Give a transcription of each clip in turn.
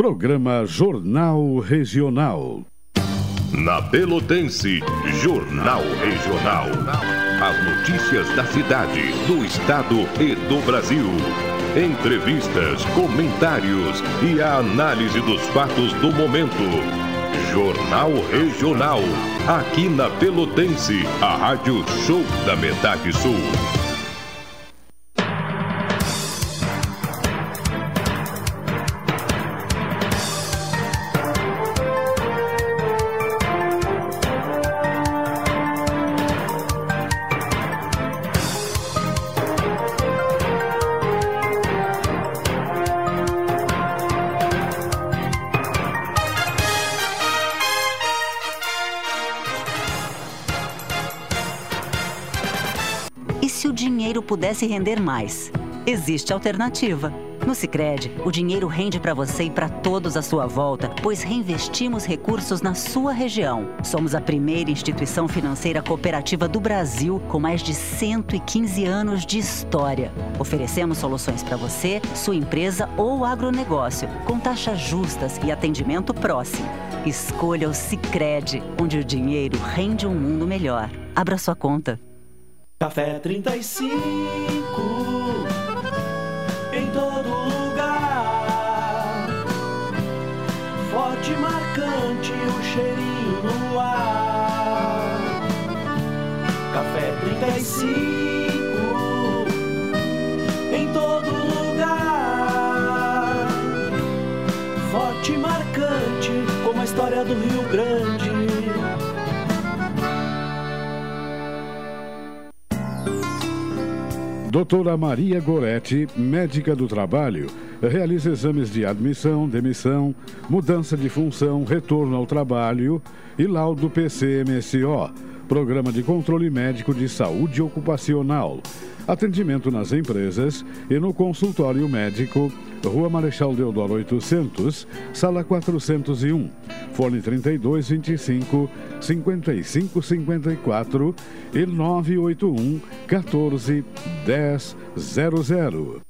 Programa Jornal Regional. Na Pelotense, Jornal Regional. As notícias da cidade, do estado e do Brasil. Entrevistas, comentários e a análise dos fatos do momento. Jornal Regional. Aqui na Pelotense, a Rádio Show da Metade Sul. Pudesse render mais. Existe alternativa. No Sicredi, o dinheiro rende para você e para todos à sua volta, pois reinvestimos recursos na sua região. Somos a primeira instituição financeira cooperativa do Brasil com mais de 115 anos de história. Oferecemos soluções para você, sua empresa ou agronegócio, com taxas justas e atendimento próximo. Escolha o Sicredi, onde o dinheiro rende um mundo melhor. Abra sua conta. Café 35 Doutora Maria Goretti, médica do trabalho, realiza exames de admissão, demissão, mudança de função, retorno ao trabalho e laudo PCMSO, Programa de Controle Médico de Saúde Ocupacional. Atendimento nas empresas e no consultório médico, Rua Marechal Deodoro 800, Sala 401. Fone 32 25 55 54 e 981 14 10 00.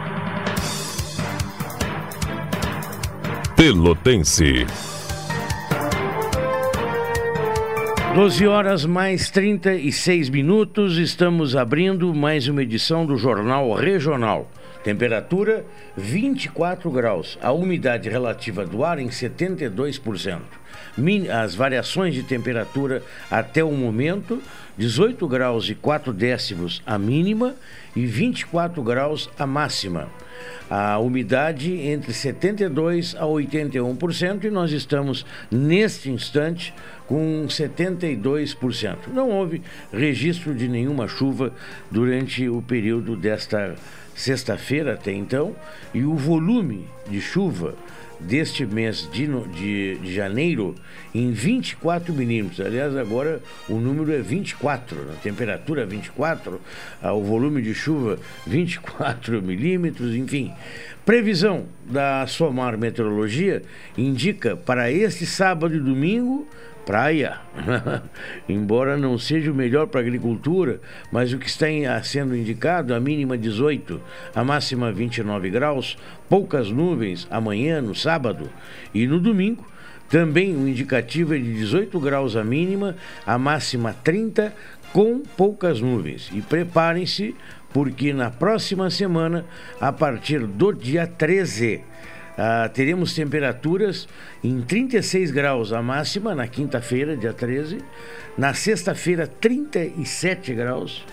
Pelotense. 12 horas mais 36 minutos, estamos abrindo mais uma edição do Jornal Regional. Temperatura 24 graus, a umidade relativa do ar em 72%. As variações de temperatura até o momento: 18 graus e 4 décimos a mínima e 24 graus a máxima a umidade entre 72% a 81% e nós estamos, neste instante, com 72%. Não houve registro de nenhuma chuva durante o período desta sexta-feira até então, e o volume de chuva deste mês de, de, de, janeiro em 24 milímetros. Aliás, agora o número é 24, a temperatura 24, ah, o volume de chuva 24 milímetros, enfim. Previsão da Somar Meteorologia indica para este sábado e domingo praia. Embora não seja o melhor para a agricultura, mas o que está sendo indicado, a mínima 18, a máxima 29 graus, poucas nuvens amanhã, no sábado e no domingo. Também o indicativo é de 18 graus a mínima, a máxima 30, com poucas nuvens. E preparem-se, porque na próxima semana, a partir do dia 13, ah, teremos temperaturas em 36 graus a máxima na quinta-feira, dia 13. Na sexta-feira, 37 graus.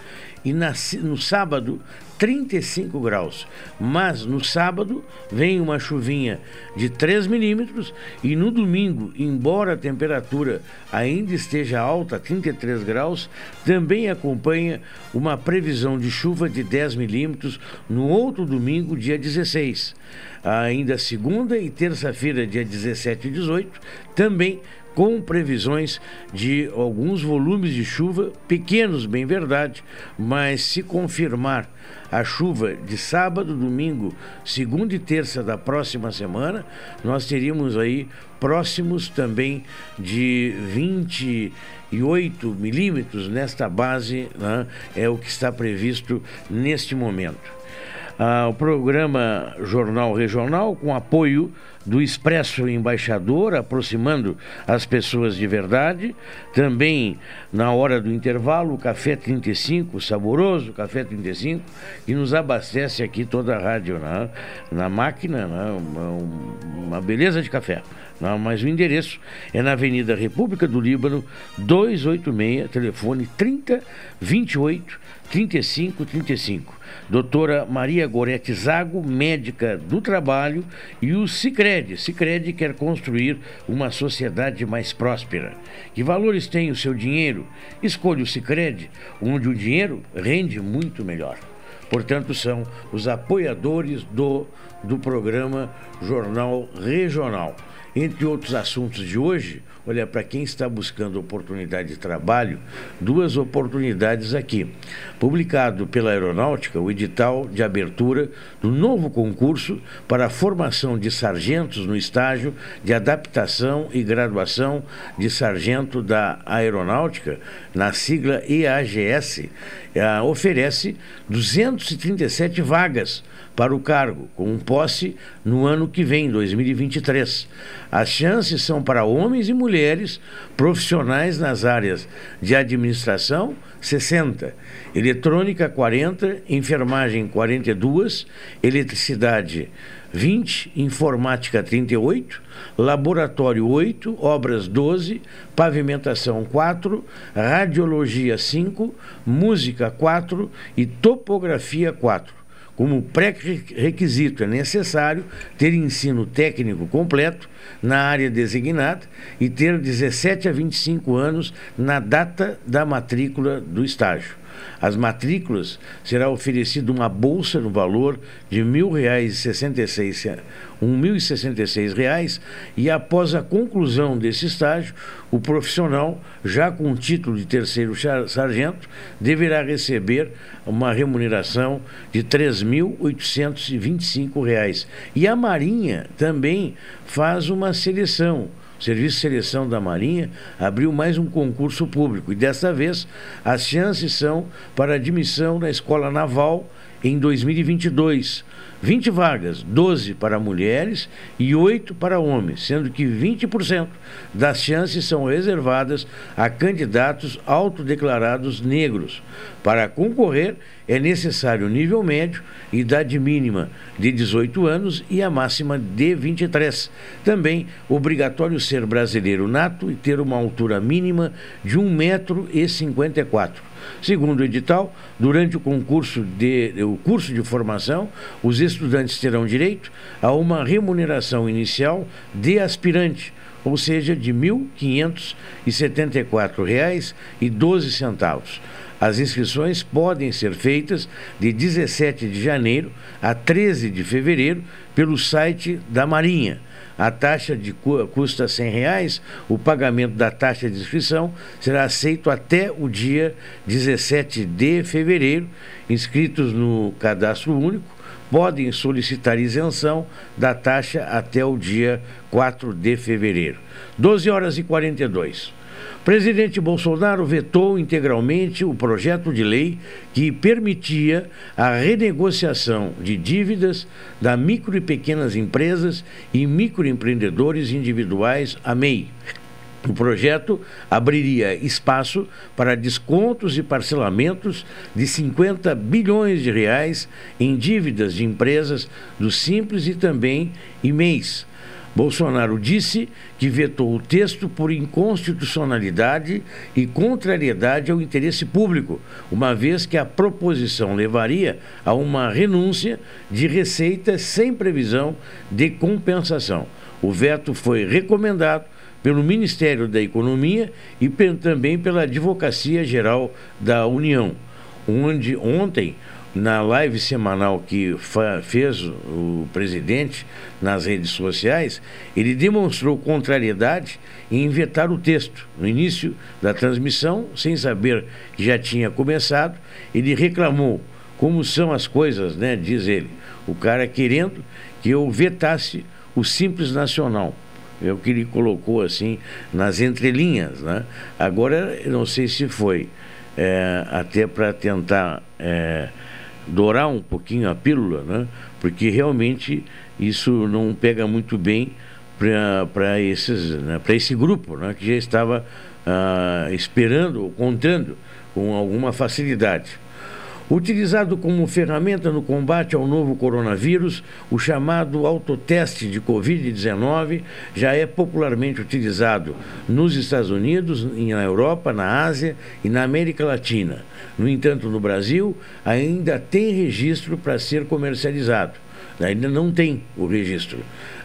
E na, no sábado, 35 graus. Mas no sábado vem uma chuvinha de 3 milímetros e no domingo, embora a temperatura ainda esteja alta, 33 graus, também acompanha uma previsão de chuva de 10 milímetros no outro domingo, dia 16. Ainda segunda e terça-feira, dia 17 e 18, também com previsões de alguns volumes de chuva, pequenos, bem verdade, mas se confirmar a chuva de sábado, domingo, segunda e terça da próxima semana, nós teríamos aí próximos também de 28 milímetros nesta base, né? é o que está previsto neste momento. Ah, o programa Jornal Regional, com apoio do Expresso Embaixador, aproximando as pessoas de verdade. Também, na hora do intervalo, o Café 35, saboroso Café 35, que nos abastece aqui toda a rádio né? na máquina, né? uma, uma beleza de café. Não, né? mas o endereço é na Avenida República do Líbano, 286, telefone 30 28 35 35 doutora Maria Gorete Zago, médica do trabalho, e o Cicred. Cicred quer construir uma sociedade mais próspera. Que valores tem o seu dinheiro? Escolha o Cicred, onde o dinheiro rende muito melhor. Portanto, são os apoiadores do, do programa Jornal Regional. Entre outros assuntos de hoje, olha, para quem está buscando oportunidade de trabalho, duas oportunidades aqui. Publicado pela Aeronáutica o edital de abertura do novo concurso para a formação de sargentos no estágio de adaptação e graduação de sargento da Aeronáutica, na sigla EAGS, eh, oferece 237 vagas para o cargo, com posse no ano que vem, 2023. As chances são para homens e mulheres profissionais nas áreas de administração, 60, eletrônica, 40, enfermagem, 42, eletricidade, 20, informática 38, laboratório 8, obras 12, pavimentação 4, radiologia 5, música 4 e topografia 4. Como pré-requisito é necessário ter ensino técnico completo na área designada e ter 17 a 25 anos na data da matrícula do estágio. As matrículas será oferecida uma bolsa no valor de R$ 1.066 R$ 1.066 e após a conclusão desse estágio, o profissional, já com o título de terceiro sargento, deverá receber uma remuneração de R$ 3.825. E a Marinha também faz uma seleção o Serviço de Seleção da Marinha abriu mais um concurso público e desta vez as chances são para admissão na Escola Naval em 2022. 20 vagas, 12 para mulheres e 8 para homens, sendo que 20% das chances são reservadas a candidatos autodeclarados negros. Para concorrer, é necessário nível médio, idade mínima de 18 anos e a máxima de 23. Também obrigatório ser brasileiro nato e ter uma altura mínima de 1,54m. Segundo o edital, durante o concurso de o curso de formação, os estudantes terão direito a uma remuneração inicial de aspirante, ou seja, de R$ 1.574,12. As inscrições podem ser feitas de 17 de janeiro a 13 de fevereiro pelo site da Marinha a taxa de custa 100 reais, o pagamento da taxa de inscrição será aceito até o dia 17 de fevereiro. Inscritos no cadastro único podem solicitar isenção da taxa até o dia 4 de fevereiro. 12 horas e 42. Presidente Bolsonaro vetou integralmente o projeto de lei que permitia a renegociação de dívidas da micro e pequenas empresas e microempreendedores individuais, a MEI. O projeto abriria espaço para descontos e parcelamentos de 50 bilhões de reais em dívidas de empresas do Simples e também e-mails. Bolsonaro disse que vetou o texto por inconstitucionalidade e contrariedade ao interesse público, uma vez que a proposição levaria a uma renúncia de receitas sem previsão de compensação. O veto foi recomendado pelo Ministério da Economia e também pela Advocacia Geral da União, onde ontem na live semanal que fez o presidente nas redes sociais, ele demonstrou contrariedade em vetar o texto. No início da transmissão, sem saber que já tinha começado, ele reclamou como são as coisas, né, diz ele. O cara querendo que eu vetasse o Simples Nacional. É o que ele colocou assim nas entrelinhas. Né? Agora, eu não sei se foi é, até para tentar é, dourar um pouquinho a pílula, né? porque realmente isso não pega muito bem para né? para esse grupo né? que já estava ah, esperando ou contando com alguma facilidade. Utilizado como ferramenta no combate ao novo coronavírus, o chamado autoteste de Covid-19 já é popularmente utilizado nos Estados Unidos, na Europa, na Ásia e na América Latina. No entanto, no Brasil, ainda tem registro para ser comercializado. Ainda não tem o registro,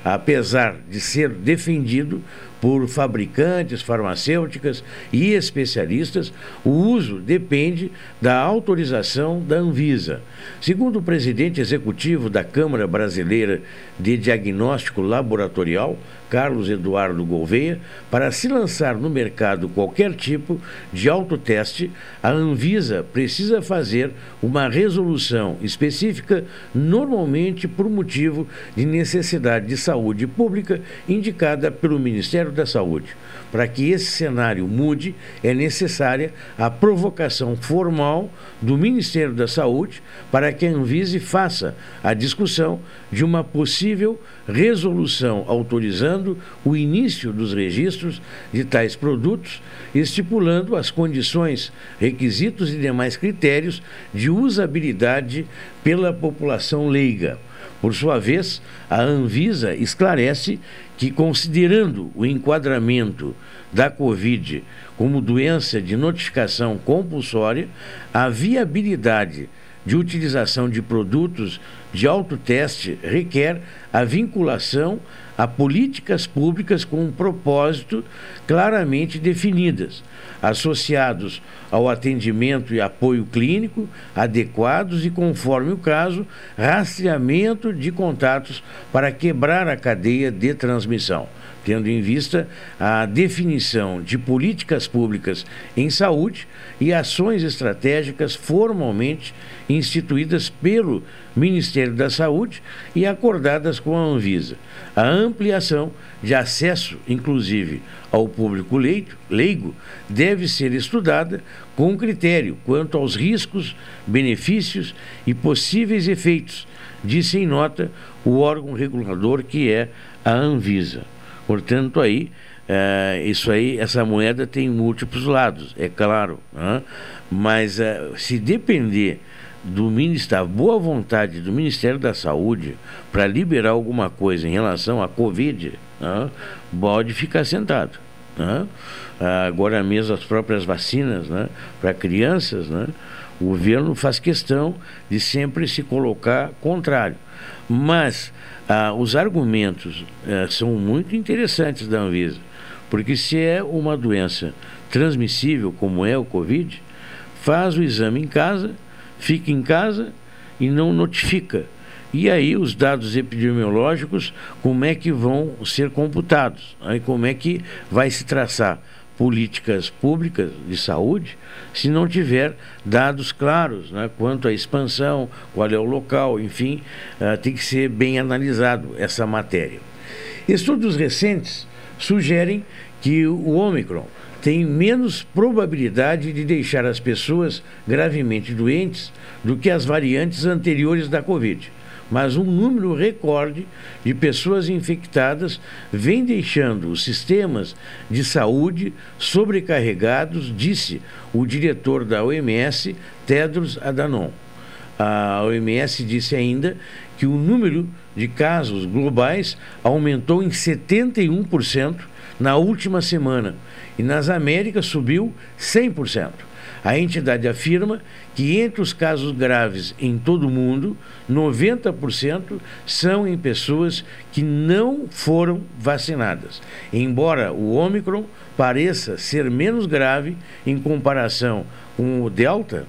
apesar de ser defendido por fabricantes, farmacêuticas e especialistas, o uso depende da autorização da Anvisa. Segundo o presidente executivo da Câmara Brasileira de Diagnóstico Laboratorial, Carlos Eduardo Gouveia, para se lançar no mercado qualquer tipo de autoteste, a Anvisa precisa fazer uma resolução específica, normalmente por motivo de necessidade de saúde pública indicada pelo Ministério da Saúde. Para que esse cenário mude, é necessária a provocação formal do Ministério da Saúde para que a Anvise faça a discussão de uma possível resolução autorizando o início dos registros de tais produtos, estipulando as condições, requisitos e demais critérios de usabilidade pela população leiga. Por sua vez, a Anvisa esclarece que, considerando o enquadramento da Covid como doença de notificação compulsória, a viabilidade de utilização de produtos de autoteste requer a vinculação a políticas públicas com um propósito claramente definidas, associados ao atendimento e apoio clínico adequados e, conforme o caso, rastreamento de contatos para quebrar a cadeia de transmissão tendo em vista a definição de políticas públicas em saúde e ações estratégicas formalmente instituídas pelo Ministério da Saúde e acordadas com a Anvisa. A ampliação de acesso, inclusive, ao público leigo, deve ser estudada com critério quanto aos riscos, benefícios e possíveis efeitos, disse em nota o órgão regulador que é a Anvisa. Portanto, aí, é, isso aí, essa moeda tem múltiplos lados, é claro. Né? Mas é, se depender do Ministério, boa vontade do Ministério da Saúde para liberar alguma coisa em relação à Covid, né? pode ficar sentado. Né? Agora mesmo as próprias vacinas né? para crianças, né? o governo faz questão de sempre se colocar contrário. Mas ah, os argumentos eh, são muito interessantes da Anvisa, porque se é uma doença transmissível, como é o Covid, faz o exame em casa, fica em casa e não notifica. E aí os dados epidemiológicos, como é que vão ser computados? Aí como é que vai se traçar? políticas públicas de saúde se não tiver dados claros né, quanto à expansão, qual é o local, enfim, uh, tem que ser bem analisado essa matéria. Estudos recentes sugerem que o Ômicron tem menos probabilidade de deixar as pessoas gravemente doentes do que as variantes anteriores da Covid mas um número recorde de pessoas infectadas vem deixando os sistemas de saúde sobrecarregados, disse o diretor da OMS, Tedros Adhanom. A OMS disse ainda que o número de casos globais aumentou em 71% na última semana e nas Américas subiu 100%. A entidade afirma que entre os casos graves em todo o mundo, 90% são em pessoas que não foram vacinadas. Embora o Ômicron pareça ser menos grave em comparação com o Delta,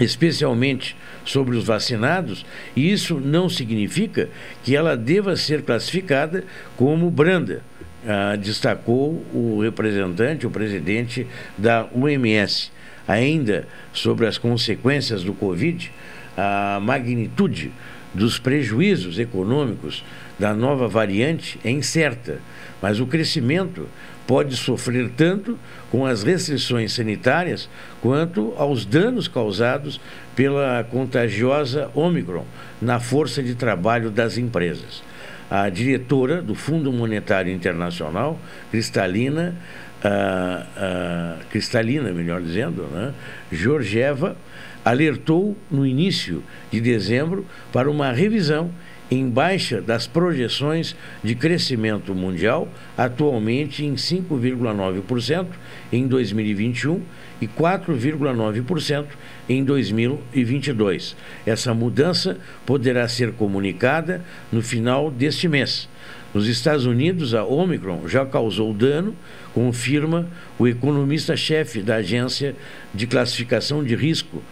especialmente sobre os vacinados, isso não significa que ela deva ser classificada como branda. Ah, destacou o representante, o presidente da OMS. Ainda sobre as consequências do Covid, a magnitude dos prejuízos econômicos da nova variante é incerta, mas o crescimento pode sofrer tanto com as restrições sanitárias quanto aos danos causados pela contagiosa Omicron na força de trabalho das empresas. A diretora do Fundo Monetário Internacional, Cristalina, uh, uh, Cristalina, melhor dizendo, né, Georgieva, alertou no início de dezembro para uma revisão em baixa das projeções de crescimento mundial, atualmente em 5,9% em 2021 e 4,9% em 2022. Essa mudança poderá ser comunicada no final deste mês. Nos Estados Unidos, a Omicron já causou dano, confirma o economista-chefe da agência de classificação de risco,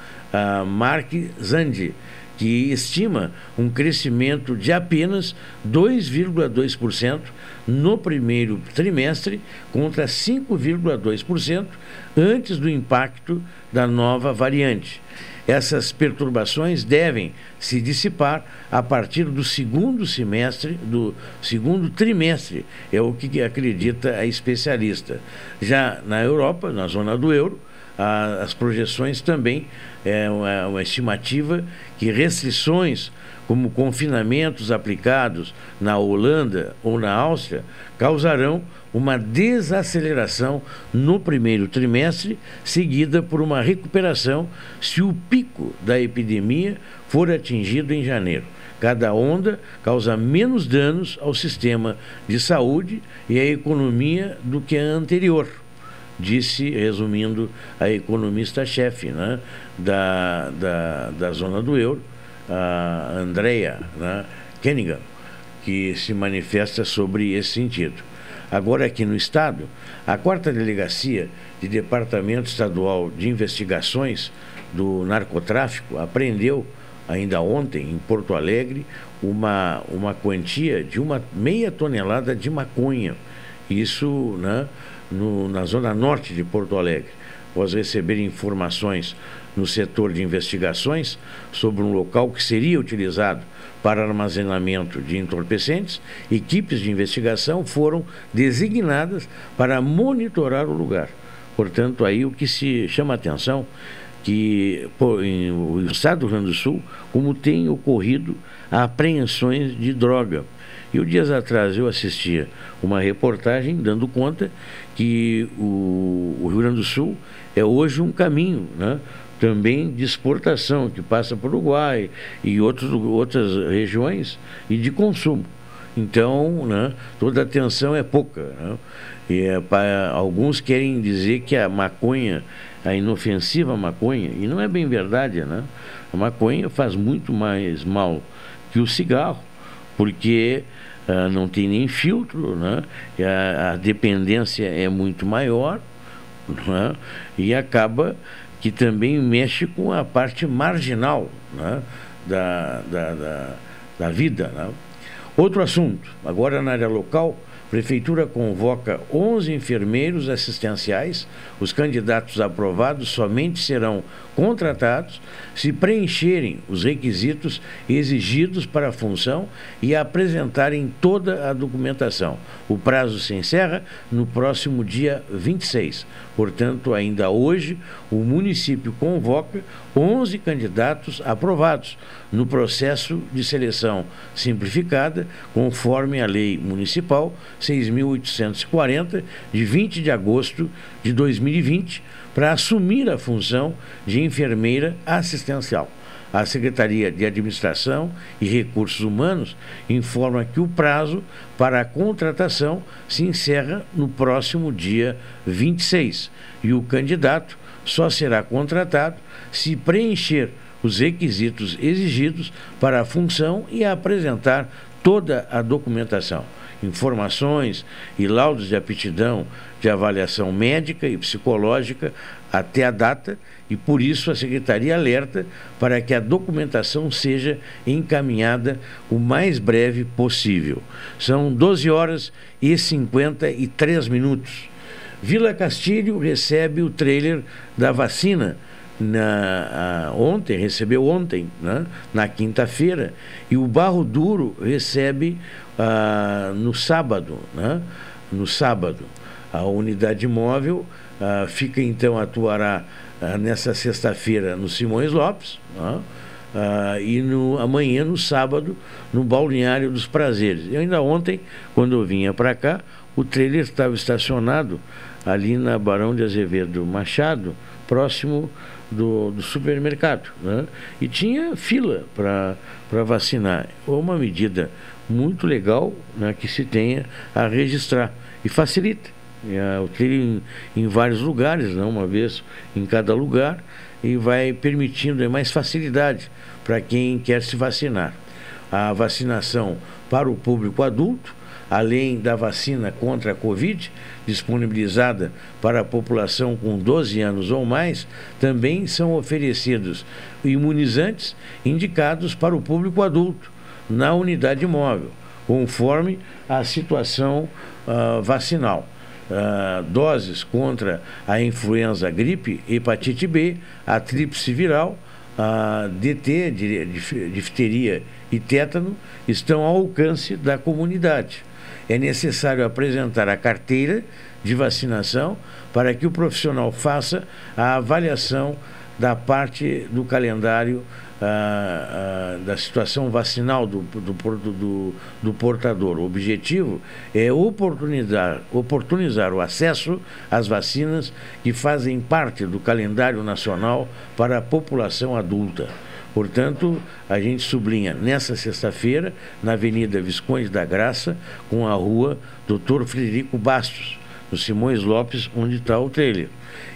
Mark Zandi que estima um crescimento de apenas 2,2% no primeiro trimestre, contra 5,2% antes do impacto da nova variante. Essas perturbações devem se dissipar a partir do segundo semestre, do segundo trimestre, é o que acredita a especialista. Já na Europa, na zona do euro, a, as projeções também é uma, uma estimativa que restrições como confinamentos aplicados na Holanda ou na Áustria causarão uma desaceleração no primeiro trimestre, seguida por uma recuperação se o pico da epidemia for atingido em janeiro. Cada onda causa menos danos ao sistema de saúde e à economia do que a anterior disse, resumindo, a economista-chefe né, da, da, da zona do euro, a Andrea né, Kennigan, que se manifesta sobre esse sentido. Agora, aqui no Estado, a quarta delegacia de Departamento Estadual de Investigações do Narcotráfico apreendeu, ainda ontem, em Porto Alegre, uma, uma quantia de uma meia tonelada de maconha. Isso, né? No, na zona norte de Porto Alegre, após receber informações no setor de investigações sobre um local que seria utilizado para armazenamento de entorpecentes, equipes de investigação foram designadas para monitorar o lugar. Portanto, aí o que se chama a atenção que pô, em, o estado do Rio Grande do Sul, como tem ocorrido apreensões de droga. E o dias atrás eu assistia uma reportagem dando conta que o, o Rio Grande do Sul é hoje um caminho, né? também de exportação, que passa por Uruguai e outros, outras regiões, e de consumo. Então, né, toda atenção é pouca. Né? E é, para, alguns querem dizer que a maconha, a inofensiva maconha, e não é bem verdade, né? A maconha faz muito mais mal que o cigarro, porque uh, não tem nem filtro, né? A, a, dependência é muito maior né? e acaba que também mexe com a parte marginal né? da, da, da, da, vida. Né? Outro assunto, agora na área local, Prefeitura convoca 11 enfermeiros assistenciais. Os candidatos aprovados somente serão contratados se preencherem os requisitos exigidos para a função e apresentarem toda a documentação. O prazo se encerra no próximo dia 26. Portanto, ainda hoje, o município convoca 11 candidatos aprovados no processo de seleção simplificada, conforme a Lei Municipal 6.840, de 20 de agosto de 2020 para assumir a função de enfermeira assistencial. A Secretaria de Administração e Recursos Humanos informa que o prazo para a contratação se encerra no próximo dia 26 e o candidato só será contratado se preencher os requisitos exigidos para a função e apresentar toda a documentação. Informações e laudos de aptidão de avaliação médica e psicológica até a data e por isso a Secretaria alerta para que a documentação seja encaminhada o mais breve possível. São 12 horas e 53 minutos. Vila Castilho recebe o trailer da vacina na, ontem, recebeu ontem, né, na quinta-feira, e o Barro Duro recebe ah, no sábado, né? no sábado. A unidade móvel ah, fica então, atuará ah, nessa sexta-feira no Simões Lopes, ah, e no, amanhã, no sábado, no Balneário dos Prazeres. E ainda ontem, quando eu vinha para cá, o trailer estava estacionado ali na Barão de Azevedo Machado, próximo do, do supermercado. Né? E tinha fila para vacinar. Uma medida muito legal né, que se tenha a registrar e facilita. Eu tenho em, vários lugares, não uma vez em cada lugar, e vai permitindo mais facilidade para quem quer se vacinar. A vacinação para o público adulto, além da vacina contra a Covid, disponibilizada para a população com 12 anos ou mais, também são oferecidos imunizantes indicados para o público adulto na unidade móvel, conforme a situação uh, vacinal. Uh, doses contra a influenza gripe, hepatite B, a tríplice viral, a DT, difteria e tétano, estão ao alcance da comunidade. É necessário apresentar a carteira de vacinação para que o profissional faça a avaliação da parte do calendário ah, ah, da situação vacinal do, do, do, do, portador. O objetivo é oportunizar, oportunizar o acesso às vacinas que fazem parte do calendário nacional para a população adulta. Portanto, a gente sublinha nessa sexta-feira, na Avenida Visconde da Graça, com a rua Doutor Frederico Bastos, no Simões Lopes, onde está o trailer.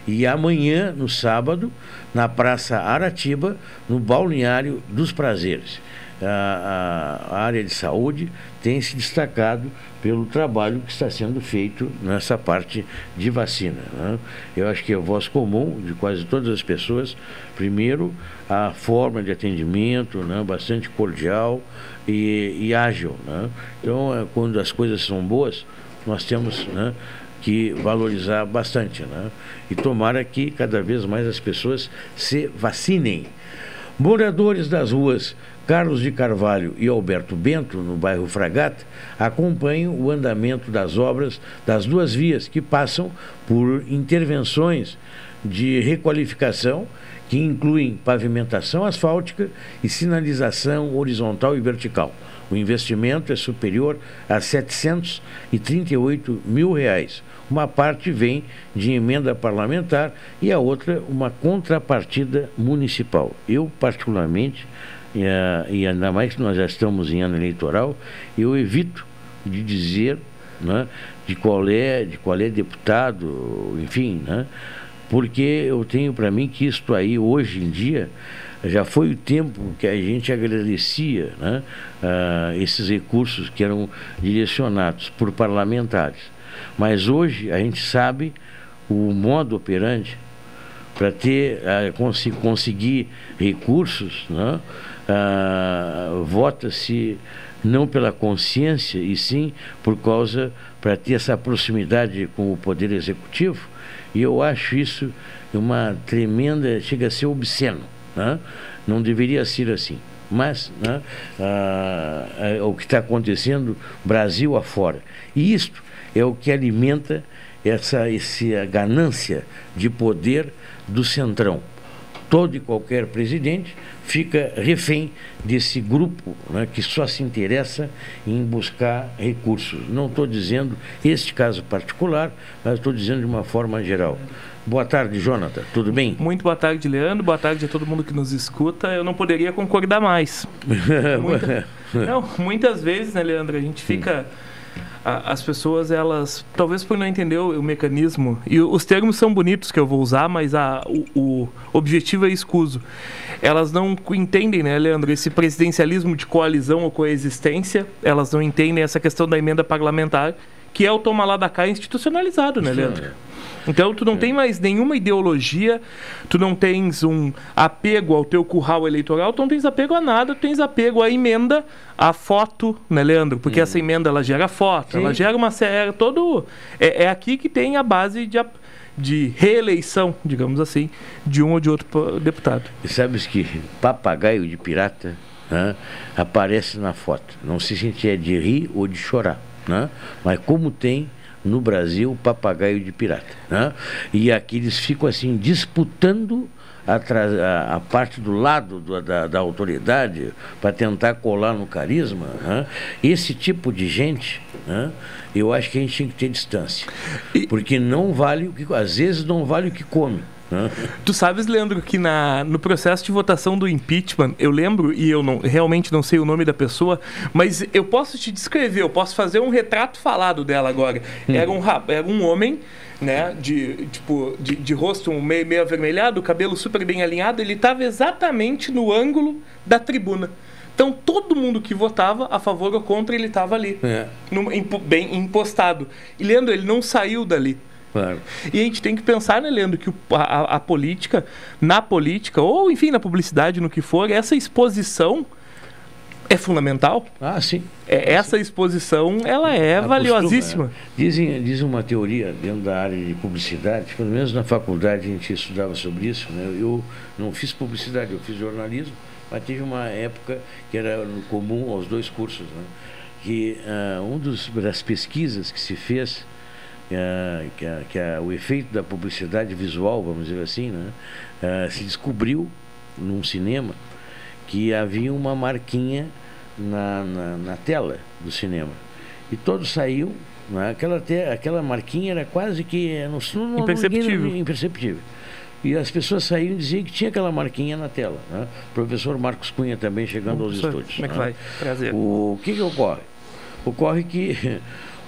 E amanhã, no sábado, na Praça Aratiba, no Balneário dos Prazeres. A, a, a, área de saúde tem se destacado pelo trabalho que está sendo feito nessa parte de vacina. Né? Eu acho que é voz comum de quase todas as pessoas. Primeiro, a forma de atendimento, né? bastante cordial e, e ágil. Né? Então, é, quando as coisas são boas, nós temos né, que valorizar bastante. Né? E tomara que cada vez mais as pessoas se vacinem. Moradores das ruas Carlos de Carvalho e Alberto Bento, no bairro Fragata, acompanham o andamento das obras das duas vias que passam por intervenções de requalificação que incluem pavimentação asfáltica e sinalização horizontal e vertical. O investimento é superior a 738 mil reais. Uma parte vem de emenda parlamentar e a outra uma contrapartida municipal. Eu, particularmente, e, e ainda mais que nós já estamos em ano eleitoral, eu evito de dizer né, de qual é, de qual é deputado, enfim, né, porque eu tenho para mim que isto aí hoje em dia já foi o tempo que a gente agradecia né, uh, esses recursos que eram direcionados por parlamentares. Mas hoje a gente sabe o modo operante para ter uh, cons conseguir recursos, né, uh, vota-se não pela consciência e sim por causa para ter essa proximidade com o Poder Executivo, e eu acho isso uma tremenda, chega a ser obsceno. Né? Não deveria ser assim. Mas né, ah, é o que está acontecendo Brasil afora. E isto é o que alimenta essa, essa ganância de poder do Centrão. Todo e qualquer presidente fica refém desse grupo né, que só se interessa em buscar recursos. Não estou dizendo este caso particular, mas estou dizendo de uma forma geral. Boa tarde, Jonathan. Tudo bem? Muito boa tarde, Leandro. Boa tarde a todo mundo que nos escuta. Eu não poderia concordar mais. Muita, não, muitas vezes, né, Leandro, a gente fica. A, as pessoas, elas, talvez por não entender o, o, mecanismo, e os termos são bonitos que eu vou usar, mas a, o, o objetivo é escuso. Elas não entendem, né, Leandro, esse presidencialismo de coalizão ou coexistência, elas não entendem essa questão da emenda parlamentar, que é o toma lá da cá institucionalizado, né, Leandro? Então tu não é. tem mais nenhuma ideologia, tu não tens um apego ao teu curral eleitoral, tu não tens apego a nada, tu tens apego à emenda, à foto, né, Leandro? Porque hum. essa emenda ela gera foto, Sim. ela gera uma série, todo é, é, aqui que tem a base de de reeleição, digamos assim, de um ou de outro deputado. E sabes que papagaio de pirata né, aparece na foto. Não sei se é de rir ou de chorar, né? mas como tem no Brasil papagaio de pirata. Né? E aqui eles ficam assim disputando a, a, parte do lado do, da, da, autoridade para tentar colar no carisma. Né? Esse tipo de gente, né? eu acho que a gente tem que ter distância. Porque não vale o que. Às vezes não vale o que come. Tu sabes, Leandro, que na, no processo de votação do impeachment, eu lembro, e eu não, realmente não sei o nome da pessoa, mas eu posso te descrever, eu posso fazer um retrato falado dela agora. Hum. Era, um, era um homem né, de, tipo, de, de rosto meio, meio avermelhado, cabelo super bem alinhado, ele estava exatamente no ângulo da tribuna. Então, todo mundo que votava a favor ou contra, ele estava ali, é. no, bem impostado. E, Leandro, ele não saiu dali. Claro. E a gente tem que pensar, né, Leandro, que a, a, política, na política, ou enfim, na publicidade, no que for, essa exposição é fundamental. Ah, sim. É, essa exposição, ela é Acostuma, valiosíssima. Né? Dizem, diz uma teoria dentro da área de publicidade, pelo menos na faculdade a gente estudava sobre isso, né? Eu não fiz publicidade, eu fiz jornalismo, mas tive uma época que era comum aos dois cursos, né? Que uh, um dos, das pesquisas que se fez que, é, que, é, que é o efeito da publicidade visual, vamos dizer assim, né? Uh, se descobriu num cinema que havia uma marquinha na, na, na tela do cinema. E todos saíam, né? aquela, te, aquela marquinha era quase que não, não, imperceptível. Ninguém, imperceptível. E as pessoas saíam e diziam que tinha aquela marquinha na tela. Né? O professor Marcos Cunha também chegando aos estúdios. Como é que né? vai? Prazer. O que, que ocorre? Ocorre que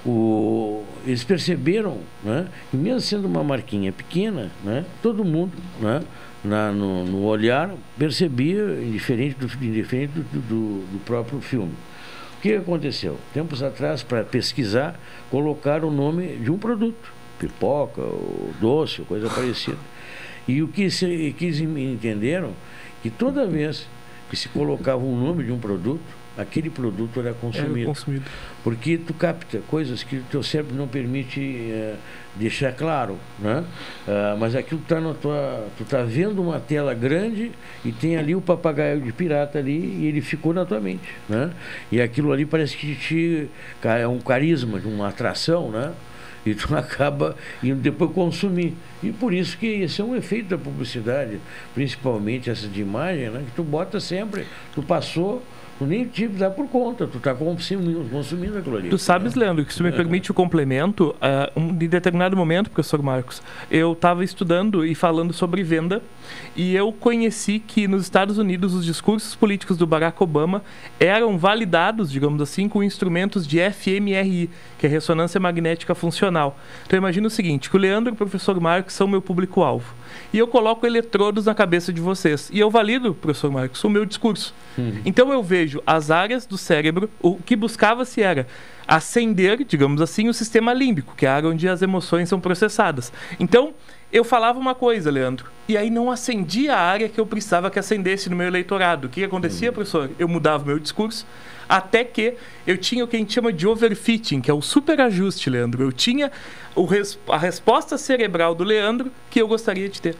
o, eles perceberam, né, que mesmo sendo uma marquinha pequena, né, todo mundo né, na, no, no, olhar percebia, indiferente, do, indiferente do, do, do próprio filme. O que aconteceu? Tempos atrás, para pesquisar, colocaram o nome de um produto, pipoca, ou doce, coisa parecida. E o que, se, que entenderam que toda vez que se colocava o nome de um produto, aquele produto era consumido. Era consumido. Porque tu capta coisas que o teu cérebro não permite uh, deixar claro, né? Uh, mas aquilo está na tua, tu está vendo uma tela grande e tem ali o papagaio de pirata ali e ele ficou na tua mente, né? E aquilo ali parece que te é um carisma, uma atração, né? E tu acaba indo depois consumir. E por isso que esse é um efeito da publicidade, principalmente essa de imagem, né? Que tu bota sempre, tu passou, Tu nem tipo dá por conta, tu está consumindo, consumindo aquilo ali. Tu sabes, né? Leandro, que se me permite o complemento, uh, um, em determinado momento, professor Marcos, eu estava estudando e falando sobre venda e eu conheci que nos Estados Unidos os discursos políticos do Barack Obama eram validados, digamos assim, com instrumentos de fMRI, que é ressonância magnética funcional. Então imagina o seguinte, que o Leandro e o professor Marcos são meu público-alvo e eu coloco eletrodos na cabeça de vocês. E eu valido, professor Marcos, o meu discurso. Uhum. Então eu vejo as áreas do cérebro, o que buscava-se era acender, digamos assim, o sistema límbico, que é a área onde as emoções são processadas. Então, eu falava uma coisa, Leandro, e aí não acendia a área que eu precisava que acendesse no meu eleitorado. O que acontecia, uhum. professor? Eu mudava o meu discurso, até que eu tinha o que a gente chama de overfitting, que é o superajuste, Leandro. Eu tinha res a resposta cerebral do Leandro que eu gostaria de ter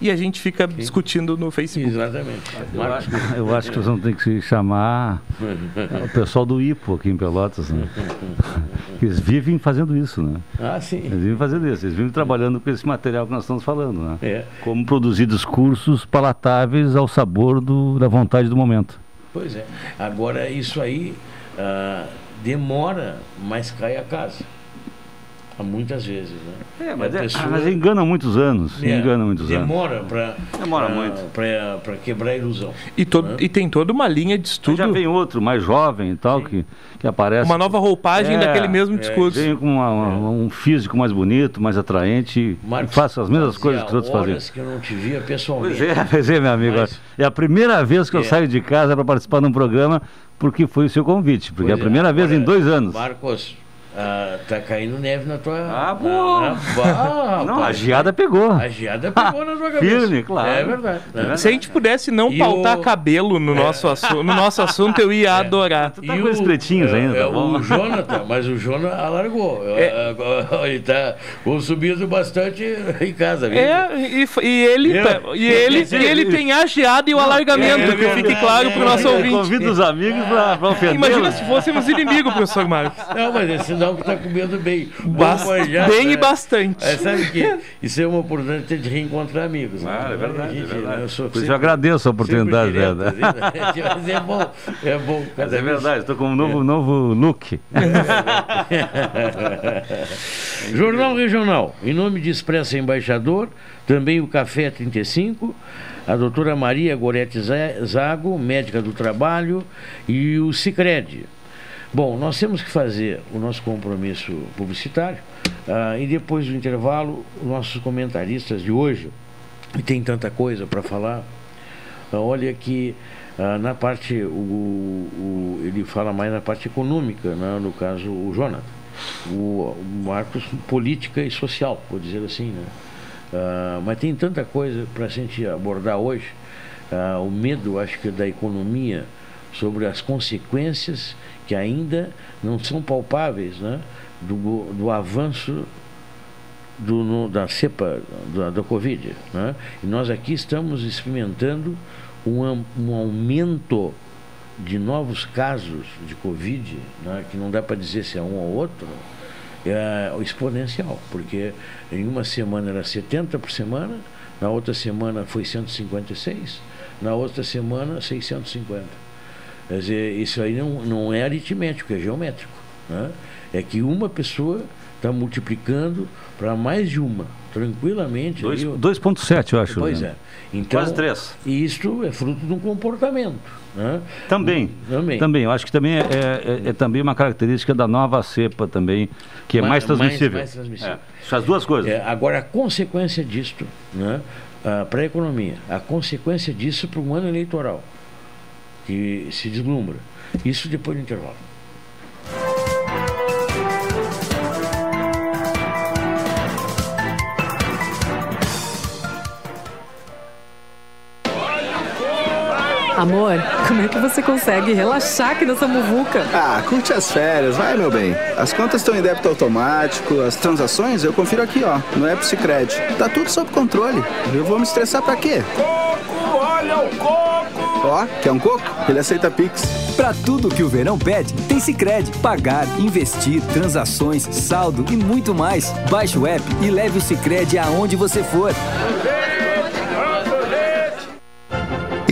e a gente fica Sim. discutindo no Facebook. Exatamente. Eu acho, eu acho que nós vamos ter que chamar o pessoal do IPO aqui em Pelotas, né? Eles vivem fazendo isso, né? Ah, sim. Eles vivem fazendo isso, eles vivem trabalhando com esse material que nós estamos falando, né? É. Como produzir discursos palatáveis ao sabor do, da vontade do momento. Pois é. Agora, isso aí uh, demora, mas cai a casa. Muitas vezes, né? É, mas, é, pessoa... mas engana muitos anos. É, engana muitos demora anos. Pra, demora para quebrar a ilusão. E, todo, né? e tem toda uma linha de estudo. já vem outro, mais jovem e tal, que, que aparece. Uma nova roupagem é, daquele mesmo é, discurso. Vem com uma, uma, um físico mais bonito, mais atraente Marcos, e faça as mesmas coisas que os outros fazem. que eu não te via pessoalmente. Pois é, pois é meu amigo. Mas... É a primeira vez que eu é. saio de casa para participar de um programa porque foi o seu convite. Porque é a primeira vez em dois anos. Marcos ah, tá caindo neve na tua. Ah, bom. Na, na, não, a geada pegou. A geada pegou na tua cabeça. Firme, claro. É verdade. É verdade. Se a gente pudesse não e pautar o... cabelo no, é. nosso assunto, no nosso assunto, eu ia é. adorar. Tu tá e com os pretinhos é, ainda, é, tá bom? O Jonathan, mas o Jonathan alargou. É. Ele tá consumindo bastante em casa. Viu? É, e, e ele, e ele, e ele tem a geada e o alargamento, é, que fique claro pro nosso ouvinte. Convido os amigos pra, pra ofender. Imagina se fôssemos inimigos, professor Marcos. Não, mas esse não que tá comendo bem. Bem né? e bastante. É, sabe que isso é uma oportunidade de reencontrar amigos. Né? Ah, é verdade. Gente, é verdade. Eu, sou sempre, eu agradeço a oportunidade. Direto, né? Mas é bom. É, bom Mas é verdade, estou com um novo, é. novo look. Jornal Regional, em nome de Expressa Embaixador, também o Café 35 a doutora Maria Gorete Zago, médica do trabalho, e o Cicred, Bom, nós temos que fazer o nosso compromisso publicitário uh, e depois do intervalo, os nossos comentaristas de hoje, e tem tanta coisa para falar, uh, olha que uh, na parte, o, o, ele fala mais na parte econômica, né? no caso o Jonathan, o, o Marcos, política e social, vou dizer assim, né? mas tem tanta coisa para a gente abordar hoje, o medo, acho que, da economia sobre as consequências que ainda não são palpáveis né, do, do avanço do, no, da cepa da, da Covid. Né? E nós aqui estamos experimentando um, um aumento de novos casos de Covid, né, que não dá para dizer se é um ou outro, é exponencial, porque em uma semana era 70 por semana, na outra semana foi 156, na outra semana 650. Quer dizer, isso aí não, não é aritmético, é geométrico. Né? É que uma pessoa está multiplicando para mais de uma, tranquilamente. 2,7, eu acho. Pois né? é. Então, Quase três. E isso é fruto de um comportamento. Né? Também, também. Também. Eu acho que também é, é, é, é também uma característica da nova cepa também, que é mais, mais transmissível. Mais, mais transmissível. É. As duas coisas. É, agora, a consequência disto, né, para a economia, a consequência disso para o ano eleitoral que se deslumbra. Isso depois do intervalo. Amor, como é que você consegue relaxar aqui nessa muvuca? Ah, curte as férias, vai meu bem. As contas estão em débito automático, as transações eu confiro aqui, ó, no App Cicred. Tá tudo sob controle. Eu vou me estressar pra quê? Coco, olha o coco! Ó, quer um coco? Ele aceita Pix. Pra tudo que o verão pede, tem Cicred. Pagar, investir, transações, saldo e muito mais. Baixe o app e leve o Cicred aonde você for.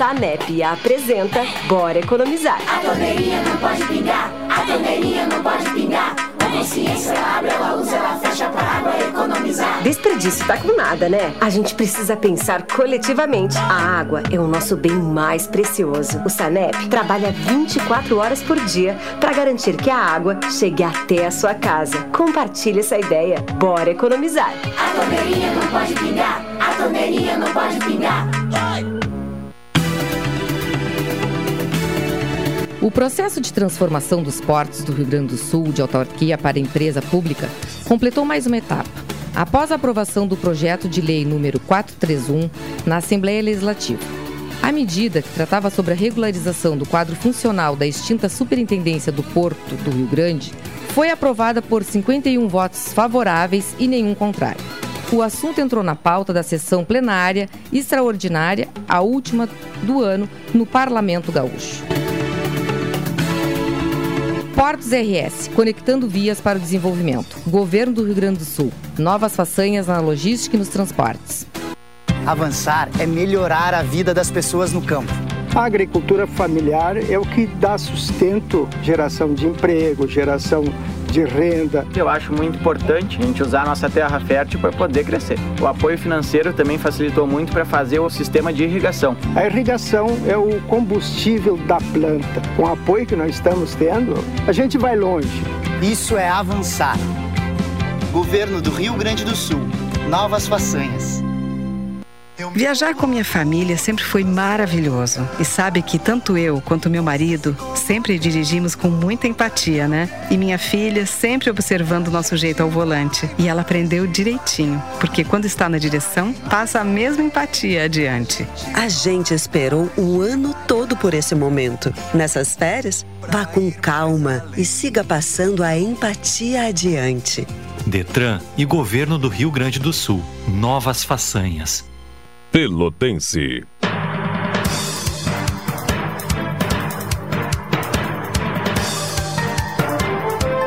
Sanep apresenta Bora Economizar. A torneirinha não pode pingar, a torneirinha não pode pingar. A consciência ela abre, ela usa, ela fecha pra água economizar. Desperdício tá com nada, né? A gente precisa pensar coletivamente. A água é o nosso bem mais precioso. O Sanep trabalha 24 horas por dia para garantir que a água chegue até a sua casa. Compartilhe essa ideia. Bora economizar. A torneirinha não pode pingar, a torneirinha não pode pingar. O processo de transformação dos portos do Rio Grande do Sul de autarquia para empresa pública completou mais uma etapa. Após a aprovação do projeto de lei número 431 na Assembleia Legislativa. A medida, que tratava sobre a regularização do quadro funcional da extinta Superintendência do Porto do Rio Grande, foi aprovada por 51 votos favoráveis e nenhum contrário. O assunto entrou na pauta da sessão plenária extraordinária, a última do ano, no Parlamento Gaúcho. Portos RS, conectando vias para o desenvolvimento. Governo do Rio Grande do Sul. Novas façanhas na logística e nos transportes. Avançar é melhorar a vida das pessoas no campo. A agricultura familiar é o que dá sustento, geração de emprego, geração de renda. Eu acho muito importante a gente usar a nossa terra fértil para poder crescer. O apoio financeiro também facilitou muito para fazer o sistema de irrigação. A irrigação é o combustível da planta. Com o apoio que nós estamos tendo, a gente vai longe. Isso é avançar. Governo do Rio Grande do Sul. Novas façanhas. Viajar com minha família sempre foi maravilhoso. E sabe que tanto eu quanto meu marido sempre dirigimos com muita empatia, né? E minha filha sempre observando o nosso jeito ao volante. E ela aprendeu direitinho, porque quando está na direção, passa a mesma empatia adiante. A gente esperou o ano todo por esse momento. Nessas férias, vá com calma e siga passando a empatia adiante. Detran e Governo do Rio Grande do Sul. Novas façanhas. Pelotense.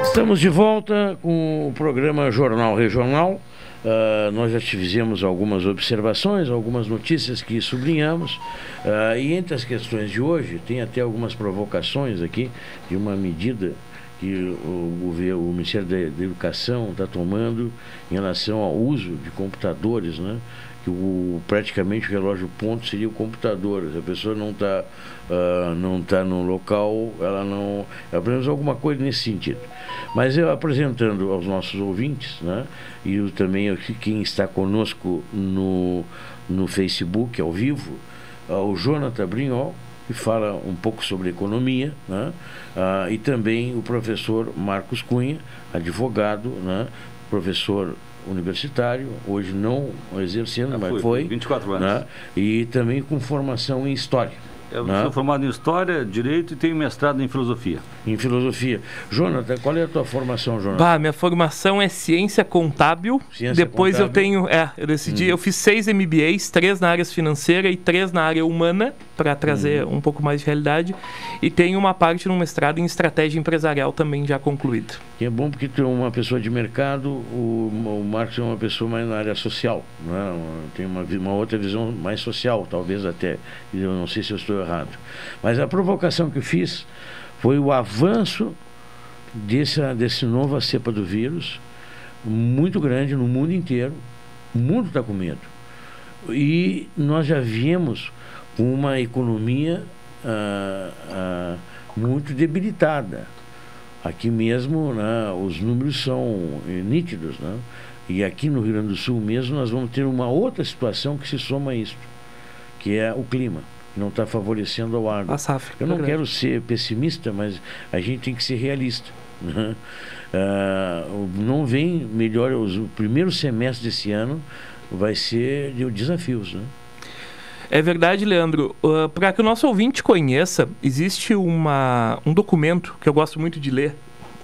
Estamos de volta com o programa Jornal Regional. Uh, nós já fizemos algumas observações, algumas notícias que sublinhamos. Uh, e entre as questões de hoje, tem até algumas provocações aqui de uma medida que o, o, o Ministério da Educação está tomando em relação ao uso de computadores, né? Que o, praticamente o relógio ponto seria o computador. Se a pessoa não está uh, não tá no local, ela não. Aprendemos alguma coisa nesse sentido. Mas eu apresentando aos nossos ouvintes, né, e eu, também quem está conosco no, no Facebook ao vivo, uh, o Jonathan Brinhol, que fala um pouco sobre economia, né, uh, e também o professor Marcos Cunha, advogado, né, professor universitário, hoje não exercendo, ah, mas foi, foi 24 anos. Né? E também com formação em História. Eu né? sou formado em História, Direito e tenho mestrado em Filosofia. Em Filosofia. Jonathan, qual é a tua formação, Jonathan? Bah, minha formação é Ciência Contábil. Ciência Depois contábil. eu tenho... É, eu decidi... Hum. Eu fiz seis MBAs, três na área financeira e três na área humana, para trazer hum. um pouco mais de realidade. E tenho uma parte no mestrado em Estratégia Empresarial também já concluída. Que é bom porque tu é uma pessoa de mercado, o, o Marcos é uma pessoa mais na área social. Né? Tem uma, uma outra visão mais social, talvez até. Eu não sei se eu estou errado. Mas a provocação que fiz foi o avanço desse, desse nova cepa do vírus, muito grande no mundo inteiro. O mundo está com medo. E nós já viemos com uma economia ah, ah, muito debilitada. Aqui mesmo, né, os números são nítidos. Né? E aqui no Rio Grande do Sul mesmo, nós vamos ter uma outra situação que se soma a isso, que é o clima. Não está favorecendo ao agro. A safra, Eu não verdade. quero ser pessimista, mas a gente tem que ser realista. né? Ah, o- não vem melhor, os- o primeiro semestre desse ano vai ser de desafios. Né? É verdade, Leandro. Para que o nosso ouvinte conheça, existe uma, um documento que eu gosto muito de ler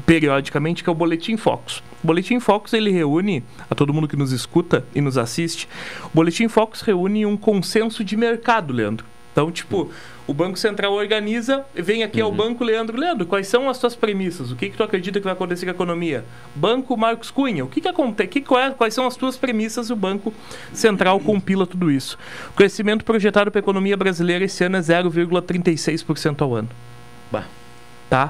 periodicamente, que é o Boletim Focus. O Boletim Focus ele reúne a todo mundo que nos escuta e nos assiste. O Boletim Focus reúne um consenso de mercado, Leandro. Então, tipo, o Banco Central organiza, vem aqui ao banco, Leandro, Leandro, quais são as tuas premissas? O que, que tu acredita que vai acontecer com a economia? Banco Marcos Cunha, o que, que acontece? Que, qual- quais são as tuas premissas? O Banco Central compila tudo isso. O crescimento projetado para a economia brasileira esse ano é 0,36% ao ano. Bah. Tá?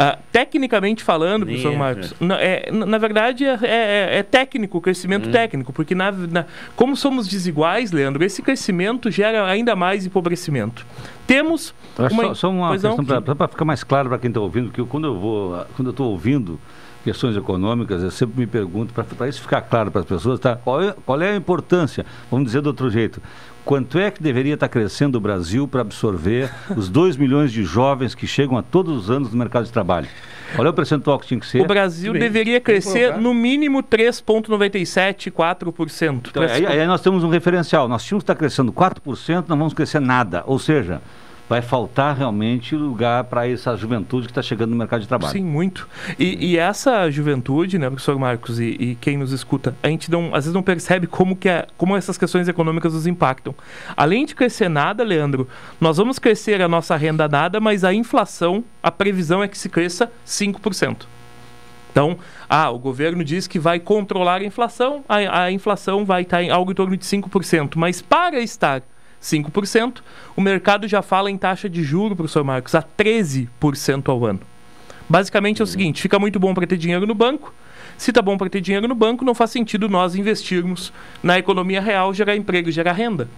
Ah, tecnicamente falando, Nem professor é, Marcos, na, é, na- verdade é, é- é técnico, crescimento técnico, porque na, na- como somos desiguais, Leandro, esse crescimento gera ainda mais empobrecimento. Temos uma, só, só uma questão para ficar mais claro para quem está ouvindo, que eu, quando eu vou, quando eu estou ouvindo questões econômicas, eu sempre me pergunto, para isso ficar claro para as pessoas, tá? qual, é, qual é a importância, vamos dizer de outro jeito, quanto é que deveria estar crescendo o Brasil para absorver os 2 milhões de jovens que chegam a todos os anos no mercado de trabalho? Qual é o percentual que tinha que ser? O Brasil deveria crescer no mínimo 3,97%, 4%. Então, aí, aí nós temos um referencial. Nós tínhamos que estar crescendo 4%, não vamos crescer nada. Ou seja, vai faltar realmente lugar para essa juventude que está chegando no mercado de trabalho. Sim, muito. E, e essa juventude, né, professor Marcos, e, e quem nos escuta, a gente não, às vezes não percebe como, que é, como essas questões econômicas nos impactam. Além de crescer nada, Leandro, nós vamos crescer a nossa renda nada, mas a inflação, a previsão é que se cresça 5%. Então, ah, o governo diz que vai controlar a inflação, a, a inflação vai estar em algo em torno de 5%, mas para estar 5%, o mercado já fala em taxa de juro, professor Marcos, a 13% ao ano. Basicamente é o seguinte, fica muito bom para ter dinheiro no banco. Se está bom para ter dinheiro no banco, não faz sentido nós investirmos na economia real, gerar emprego, gerar renda.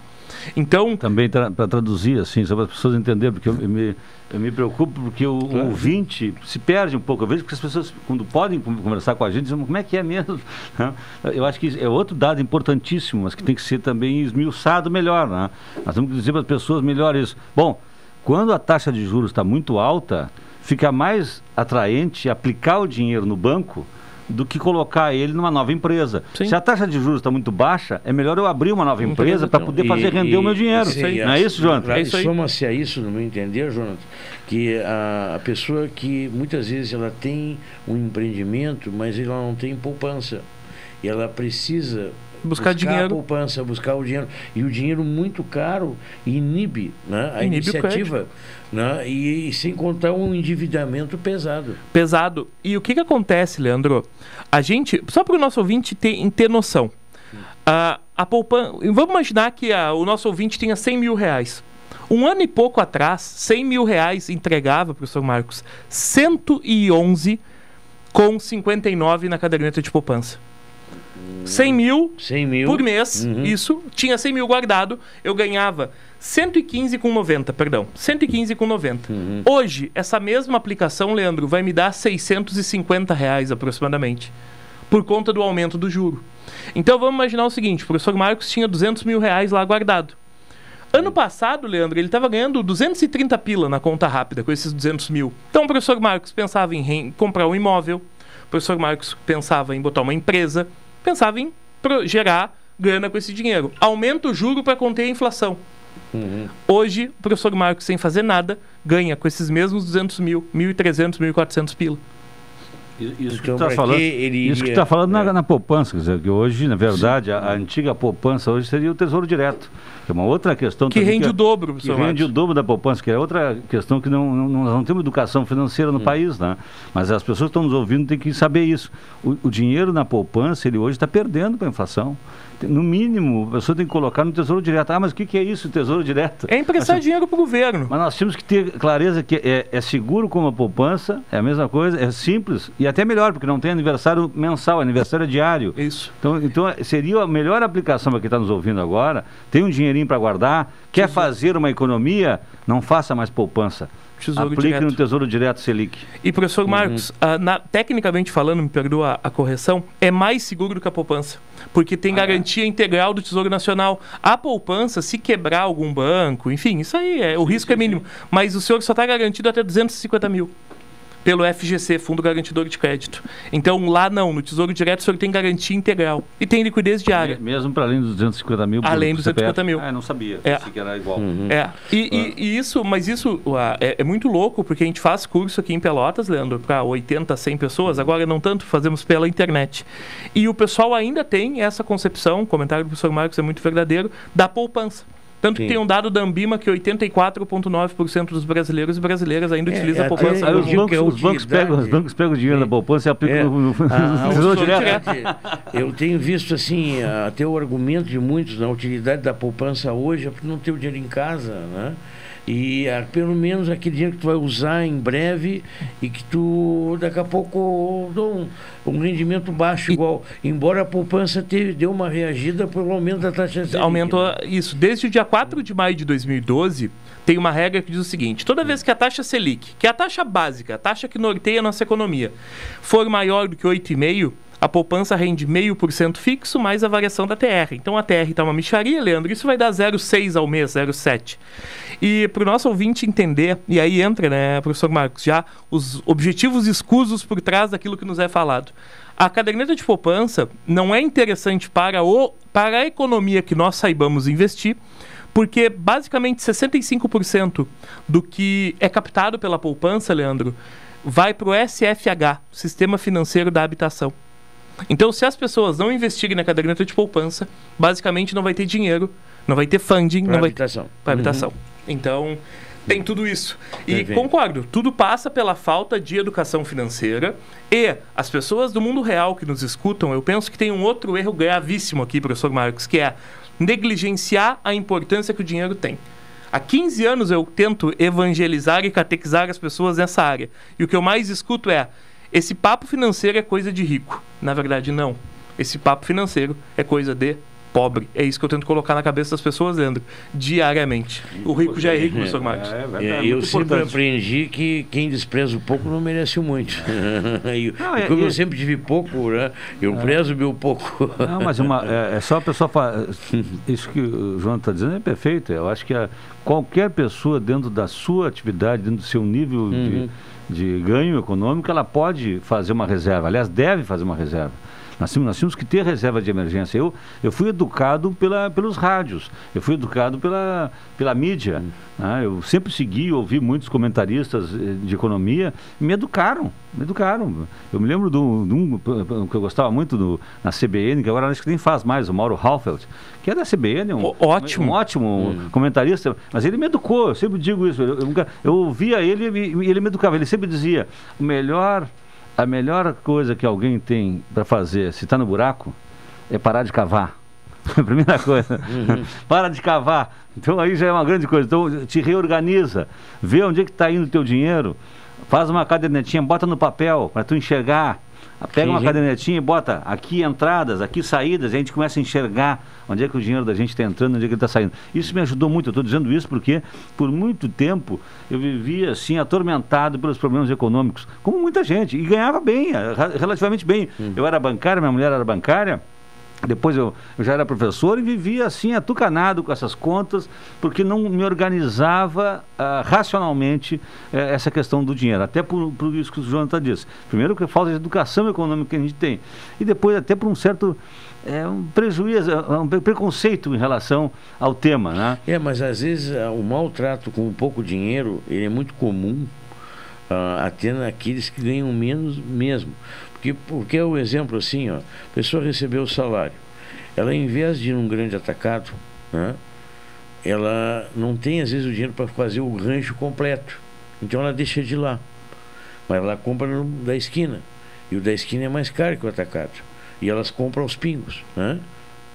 Então, Também para traduzir, assim, só para as pessoas entenderem, porque eu, eu me, eu me preocupo porque o, o ouvinte se perde um pouco. Eu vejo que as pessoas, quando podem con- conversar com a gente, dizem, como é que é mesmo? Né? Eu acho que é outro dado importantíssimo, mas que tem que ser também esmiuçado melhor. Né? Nós temos que dizer para as pessoas melhor isso. Bom, quando a taxa de juros está muito alta, fica mais atraente aplicar o dinheiro no banco do que colocar ele numa nova empresa. Se a taxa de juros está muito baixa, é melhor eu abrir uma nova empresa para poder fazer render o meu dinheiro. Não é isso, Jonathan? E soma-se a isso, no meu entender, Jonathan, que a, a pessoa que muitas vezes ela tem um empreendimento, mas ela não tem poupança. E ela precisa Buscar dinheiro. a poupança, buscar o dinheiro. E o dinheiro muito caro inibe né, a Inibe o iniciativa. Né, e, e sem contar um endividamento pesado. pesado. E o que, que acontece, Leandro? A gente, só para o nosso ouvinte ter, ter noção, a, a poupança. Vamos imaginar que a- o nosso ouvinte tenha 100 mil reais. Um ano e pouco atrás, 100 mil reais entregava, professor Marcos, 111 com 59 na caderneta de poupança. 100 mil, 100 mil por mês, isso, tinha 100 mil guardado, eu ganhava 115 com 90, perdão, 115 com 90. Hoje, essa mesma aplicação, Leandro, vai me dar 650 reais aproximadamente, por conta do aumento do juro. Então vamos imaginar o seguinte, o professor Marcos tinha 200 mil reais lá guardado. Ano passado, Leandro, ele estava ganhando 230 pila na conta rápida com esses 200 mil. Então o professor Marcos pensava em comprar um imóvel, o professor Marcos pensava em botar uma empresa, pensava em gerar grana com esse dinheiro. Aumenta o juro para conter a inflação. Hoje, o professor Marcos, sem fazer nada, ganha com esses mesmos 200 mil, 1.300, 1.400 pila. Isso que Então, tu tá pra falando, que ele isso que iria- está falando na, na poupança, quer dizer, que hoje, na verdade, a, a antiga poupança hoje seria o tesouro direto. Que é uma outra questão Que rende o dobro, que rende o dobro da poupança, que é outra questão que não, não, não- nós não temos educação financeira no Hum. país, né? Mas as pessoas que estão nos ouvindo têm que saber isso. O, o dinheiro na poupança, ele hoje está perdendo para a inflação. No mínimo, a pessoa tem que colocar no tesouro direto. Ah, mas o que, que é isso, tesouro direto? É emprestar dinheiro para o governo. Mas nós temos que ter clareza que é, é seguro como a poupança, é a mesma coisa, é simples e até melhor, porque não tem aniversário mensal, é aniversário diário. Isso. Então, então seria a melhor aplicação para quem está nos ouvindo agora. Tem um dinheirinho para guardar, quer fazer uma economia, não faça mais poupança. Tesouro Aplique Direto. no Tesouro Direto Selic. E, professor Marcos, ah, na- tecnicamente falando, me perdoa a, a correção, é mais seguro do que a poupança. Porque tem garantia integral do Tesouro Nacional. A poupança, se quebrar algum banco, enfim, isso aí, é, o risco é mínimo. Mas o senhor só está garantido até 250 mil. Pelo FGC, Fundo Garantidor de Crédito. Então, lá não, no Tesouro Direto o senhor tem garantia integral. E tem liquidez diária. Mesmo para além dos 250 mil. por- Além dos 250 CPF. mil. Ah, não sabia. É. Pensei que era igual. É, e, e- e isso, mas isso ah, é, é muito louco, porque a gente faz curso aqui em Pelotas, Leandro, para 80, 100 pessoas, agora não tanto, fazemos pela internet. E o pessoal ainda tem essa concepção, o comentário do professor Marcos é muito verdadeiro, da poupança. Tanto que Sim. tem um dado da Ambima que 84,9% dos brasileiros e brasileiras ainda É, utilizam é a poupança. Aí os que bancos, é os bancos pegam, os bancos pegam o dinheiro da poupança e aplicam É. no, no, Ah, no a Tesouro utilidade- Direto. Eu tenho visto assim, até o argumento de muitos na utilidade da poupança hoje é porque não ter o dinheiro em casa, né? E ah, pelo menos aquele dinheiro que tu vai usar em breve e que tu daqui a pouco dá um, um rendimento baixo igual. Embora a poupança teve, deu uma reagida pelo aumento da taxa Selic, Aumentou né? isso. Desde o dia 4 de maio de 2012, tem uma regra que diz o seguinte: toda vez que a taxa Selic, que é a taxa básica, a taxa que norteia a nossa economia, for maior do que 8,5%, a poupança rende 0,5% fixo mais a variação da TR. Então a TR está uma micharia, Leandro, isso vai dar 0,6 ao mês, 0,7. E para o nosso ouvinte entender, e aí entra, né, professor Marcos, já os objetivos escusos por trás daquilo que nos é falado. A caderneta de poupança não é interessante para, o, para a economia que nós saibamos investir, porque basicamente 65% do que é captado pela poupança, Leandro, vai para o SFH, Sistema Financeiro da Habitação. Então, se as pessoas não investirem na caderneta de poupança, basicamente não vai ter dinheiro, não vai ter funding, Pra não vai habitação. para Uhum. habitação. Então, tem tudo isso. E Perfeito. concordo, tudo passa pela falta de educação financeira e as pessoas do mundo real que nos escutam, eu penso que tem um outro erro gravíssimo aqui, professor Marcos, que é negligenciar a importância que o dinheiro tem. Há 15 anos eu tento evangelizar e catequizar as pessoas nessa área. E o que eu mais escuto é: esse papo financeiro é coisa de rico. Na verdade, não. Esse papo financeiro é coisa de pobre. É isso que eu tento colocar na cabeça das pessoas, Leandro, diariamente. O rico já é rico, professor Marcos. É, eu sempre aprendi que quem despreza o pouco não merece o muito. e, Não, e é- como eu sempre tive pouco, né? Eu É. prezo o meu pouco. Não, mas uma, é, é só a pessoa fa- Isso que o João está dizendo é perfeito. Eu acho que a- qualquer pessoa, dentro da sua atividade, dentro do seu nível Uhum. de, de ganho econômico, ela pode fazer uma reserva. Aliás, deve fazer uma reserva. Nós nós temos que ter reserva de emergência. Eu, eu fui educado pela, pelos rádios, eu fui educado pela, pela mídia. né? Eu sempre segui ouvi muitos comentaristas eh, de economia e me educaram, me educaram. Eu me lembro de um, que eu gostava muito do, na CBN, que agora acho que nem faz mais, o Mauro Halfeld, que é da CBN, um, ótimo. um ótimo comentarista, mas ele me educou, eu sempre digo isso. Eu, eu, eu ouvia ele e ele me educava, ele sempre dizia, o melhor a melhor coisa que alguém tem para fazer, se está no buraco, é parar de cavar. Primeira coisa. Para de cavar. Então aí já é uma grande coisa. Então te reorganiza. Vê onde é que está indo o teu dinheiro. Faz uma cadernetinha, bota no papel para tu enxergar. Pega Sim, uma cadernetinha e bota aqui entradas, aqui saídas, e a gente começa a enxergar onde é que o dinheiro da gente está entrando, onde é que ele está saindo. Isso me ajudou muito, eu estou dizendo isso porque por muito tempo eu vivia assim, atormentado pelos problemas econômicos, como muita gente, e ganhava bem, eh, relativamente bem. Eu era bancária, minha mulher era bancária, depois eu, eu já era professor e vivia assim, atucanado com essas contas, porque não me organizava ah, racionalmente eh, essa questão do dinheiro. Até por, por isso que o Jonathan disse. Primeiro, que falta de educação econômica que a gente tem. E depois, até por um certo eh, um prejuízo, eh, um pre- preconceito em relação ao tema. Né? É, mas às vezes ah, o maltrato com pouco dinheiro ele é muito comum ah, até naqueles que ganham menos mesmo. Porque, porque é o exemplo assim, ó, a pessoa recebeu o salário. Ela, em vez de ir num grande atacado, né, ela não tem às vezes o dinheiro para fazer o rancho completo. Então ela deixa de lá. Mas ela compra no da esquina. E o da esquina é mais caro que o atacado. E elas compram aos pingos. Né?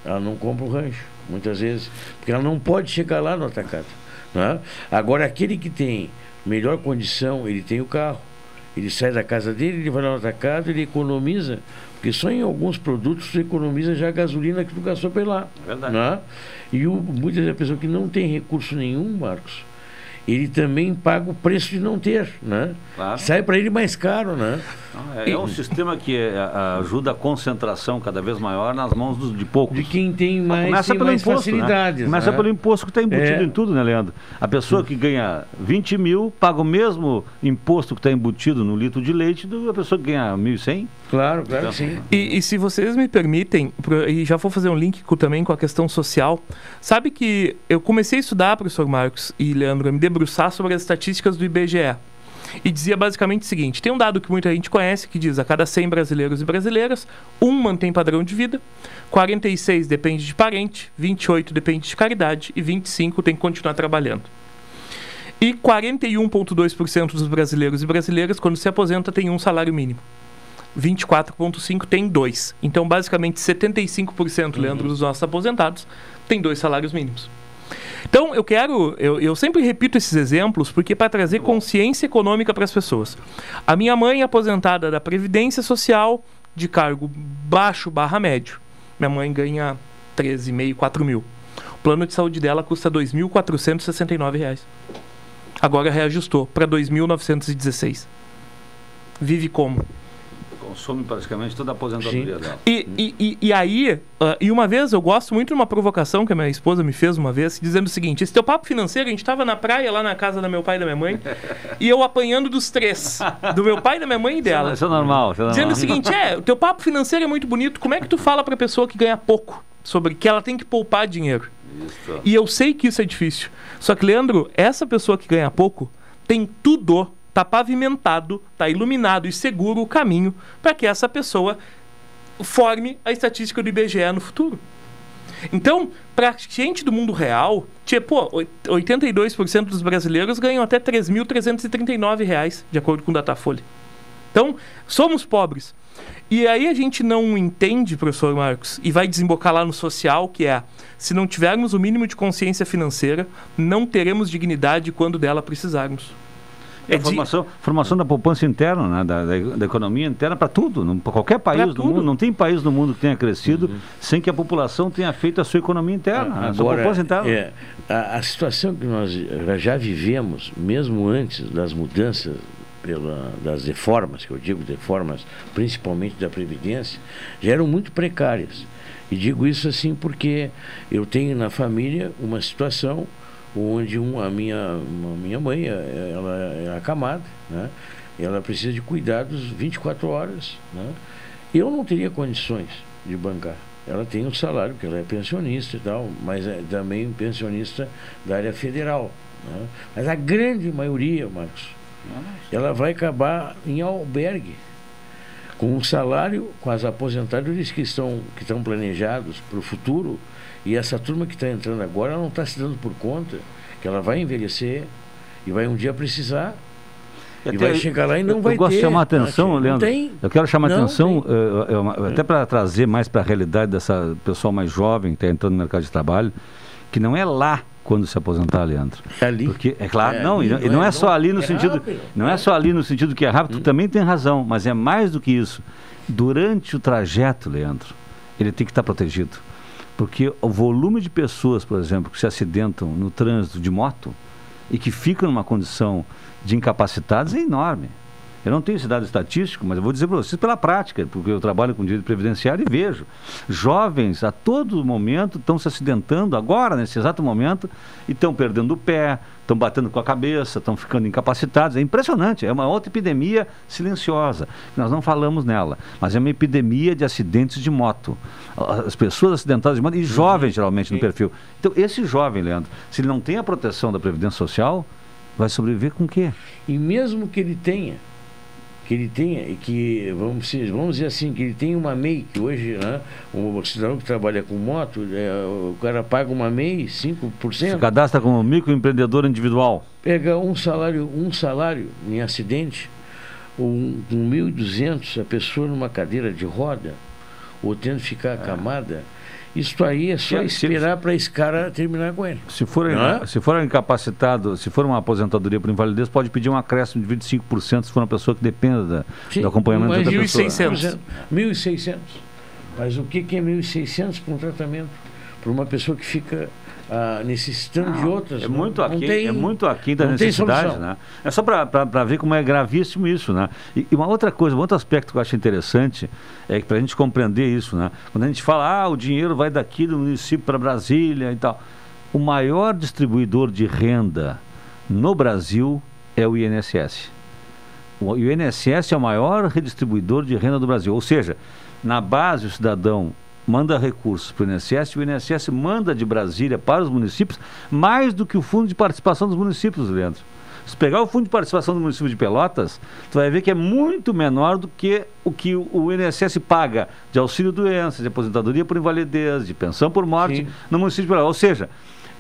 Ela não compra o rancho, muitas vezes. Porque ela não pode chegar lá no atacado. Né? Agora, aquele que tem melhor condição, ele tem o carro. Ele sai da casa dele, ele vai lá no atacado, ele economiza. Porque só em alguns produtos você economiza já a gasolina que tu gastou por lá. Verdade. Né? E o, muitas vezes a pessoa que não tem recurso nenhum, Marcos, ele também paga o preço de não ter, né? Claro. Sai para ele mais caro, né? É, é um sistema que é, ajuda a concentração cada vez maior nas mãos dos- de poucos. De quem tem mais, Começa tem pelo mais imposto, facilidades. Né? Começa né? pelo imposto que está embutido É. em tudo, né, Leandro? A pessoa que ganha 20 mil paga o mesmo imposto que está embutido no litro de leite do a pessoa que ganha 1.100. Claro, claro que sim. E, e se vocês me permitem, e já vou fazer um link com- também com a questão social, sabe que eu comecei a estudar, professor Marcos e Leandro, a me debruçar sobre as estatísticas do IBGE. E dizia basicamente o seguinte: tem um dado que muita gente conhece que diz a cada 100 brasileiros e brasileiras, um mantém padrão de vida, 46 depende de parente, 28 depende de caridade e 25 tem que continuar trabalhando. E 41,2% dos brasileiros e brasileiras, quando se aposenta, tem um salário mínimo. 24,5% tem dois. Então, basicamente, 75%, Leandro, dos nossos aposentados tem dois salários mínimos. Então, eu quero, eu, eu sempre repito esses exemplos porque para trazer consciência econômica para as pessoas. A minha mãe é aposentada da Previdência Social de cargo baixo barra médio. Minha mãe ganha 13,5, 4 mil. O plano de saúde dela custa 2.469 reais. Agora reajustou para 2.916. Vive como? Consome praticamente toda a aposentadoria dela. E, e, e, e aí, ah, e uma vez eu gosto muito de uma provocação que a minha esposa me fez uma vez, dizendo o seguinte: esse teu papo financeiro, a gente estava na praia lá na casa da meu pai e da minha mãe, e eu apanhando dos três, do meu pai, da minha mãe e dela. Isso é normal. Isso é normal. Dizendo o seguinte: é, o teu papo financeiro é muito bonito, como é que tu fala pra pessoa que ganha pouco sobre que ela tem que poupar dinheiro? Isso. E eu sei que isso é difícil. Só que, Leandro, essa pessoa que ganha pouco tem tudo, tá pavimentado, tá iluminado e seguro o caminho para que essa pessoa forme a estatística do IBGE no futuro. Então, para gente do mundo real, tipo, 82% dos brasileiros ganham até 3.339 reais, de acordo com o Datafolha. Então, somos pobres. E aí a gente não entende, professor Marcos, e vai desembocar lá no social, que é, se não tivermos o mínimo de consciência financeira, não teremos dignidade quando dela precisarmos. É formação, formação da poupança interna, né, da, da, da economia interna para tudo. Para qualquer país Pra do tudo. mundo, não tem país no mundo que tenha crescido sem que a população tenha feito a sua economia interna, a sua poupança interna. é, a, a situação que nós já vivemos, mesmo antes das mudanças, pela, das reformas, que eu digo reformas, principalmente da Previdência, já eram muito precárias. E digo isso assim porque eu tenho na família uma situação onde um, a minha, uma minha mãe, eh, ela é acamada, né? Ela precisa de cuidados 24 horas, né? Eu não teria condições de bancar. Ela tem um salário, porque ela é pensionista e tal, mas é também pensionista da área federal. né? Mas a grande maioria, Marcos, ela vai acabar em albergue, com um salário, com as aposentadorias que estão, que estão planejados para o futuro, e essa turma que está entrando agora ela não está se dando por conta que ela vai envelhecer e vai um dia precisar. E, Até- vai chegar lá e não eu, vai eu gosto ter. de chamar a né, atenção, não Leandro. tem. eu quero chamar a atenção, eh, eh, uma- até para trazer mais para a realidade dessa pessoa mais jovem que está entrando no mercado de trabalho, que não é lá quando se aposentar, Leandro. É ali. Porque, é claro, É não, ali, e não, e é- é só ali no é sentido. rápido. Não é só ali no sentido que é rápido, tu também tem razão, mas é mais do que isso. Durante o trajeto, Leandro, ele tem que estar protegido. Porque o volume de pessoas, por exemplo, que se acidentam no trânsito de moto e que ficam numa condição de incapacitados é enorme. Eu não tenho esse dado estatístico, mas eu vou dizer para vocês pela prática, porque eu trabalho com direito previdenciário e vejo. Jovens a todo momento estão se acidentando agora, nesse exato momento, e estão perdendo o pé, estão batendo com a cabeça, estão ficando incapacitados. É impressionante, é uma outra epidemia silenciosa. Nós não falamos nela, mas é uma epidemia de acidentes de moto. As pessoas acidentadas de moto, e jovens geralmente no perfil. Então, esse jovem, Leandro, se ele não tem a proteção da Previdência Social, vai sobreviver com o quê? E mesmo que ele tenha, que ele tenha, e que, vamos dizer, vamos dizer assim, que ele tenha uma MEI, que hoje, né, o cidadão que trabalha com moto, é, o cara paga uma MEI, 5%. Se cadastra como microempreendedor individual. pega um salário, um salário em acidente, um, um 1.200, a pessoa numa cadeira de roda, ou tendo que ficar acamada, isso aí é só esperar para esse cara terminar com ele. Se for, é? se for incapacitado, se for uma aposentadoria por invalidez, pode pedir um acréscimo de 25% se for uma pessoa que dependa da- Sim, do acompanhamento da 1.600. pessoa. 1.600. Mas o que, que é 1.600 para um tratamento? Para uma pessoa que fica ah, necessitando de outras. É não- muito não aquém, tem- é muito aquém da não necessidade, né? É só para ver como é gravíssimo isso, né? E, e uma outra coisa, um outro aspecto que eu acho interessante é que para a gente compreender isso, né? Quando a gente fala, ah, o dinheiro vai daqui do município para Brasília e tal, o maior distribuidor de renda no Brasil é o INSS. O INSS é o maior redistribuidor de renda do Brasil. Ou seja, na base o cidadão manda recursos para o INSS e o INSS manda de Brasília para os municípios mais do que o fundo de participação dos municípios, Leandro. Se pegar o fundo de participação do município de Pelotas, tu vai ver que é muito menor do que o que o INSS paga de auxílio doença, de aposentadoria por invalidez, de pensão por morte no município de Pelotas. Ou seja,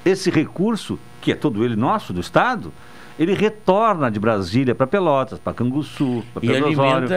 esse recurso, que é todo ele nosso, do Estado, ele retorna de Brasília para Pelotas, para Canguçu, para Pedro alimenta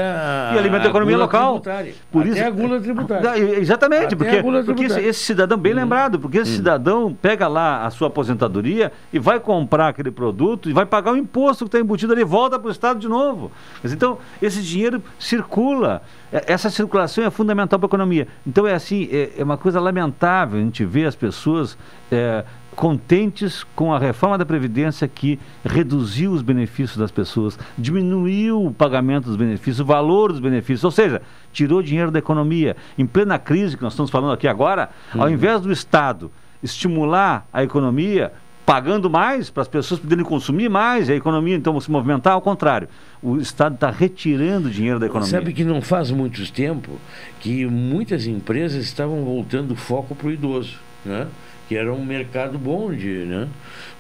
e alimenta a economia local. tributária. Por Até isso, a gula tributária. Exatamente, Até porque, a gula porque esse, tributária. Hum. esse cidadão, bem lembrado, porque esse cidadão pega lá a sua aposentadoria e vai comprar aquele produto e vai pagar o imposto que está embutido ali, volta para o Estado de novo. Mas, Então, esse dinheiro circula. Essa circulação é fundamental para a economia. Então, é assim, é, é uma coisa lamentável a gente ver as pessoas é, contentes com a reforma da Previdência que reduziu os benefícios das pessoas, diminuiu o pagamento dos benefícios, o valor dos benefícios, ou seja, tirou dinheiro da economia. Em plena crise que nós estamos falando aqui agora, ao invés do Estado estimular a economia, pagando mais para as pessoas poderem consumir mais, e a economia então se movimentar, ao contrário, o Estado está retirando dinheiro da economia. Sabe que não faz muito tempo que muitas empresas estavam voltando o foco para o idoso, né? Que era um mercado bom, de, né?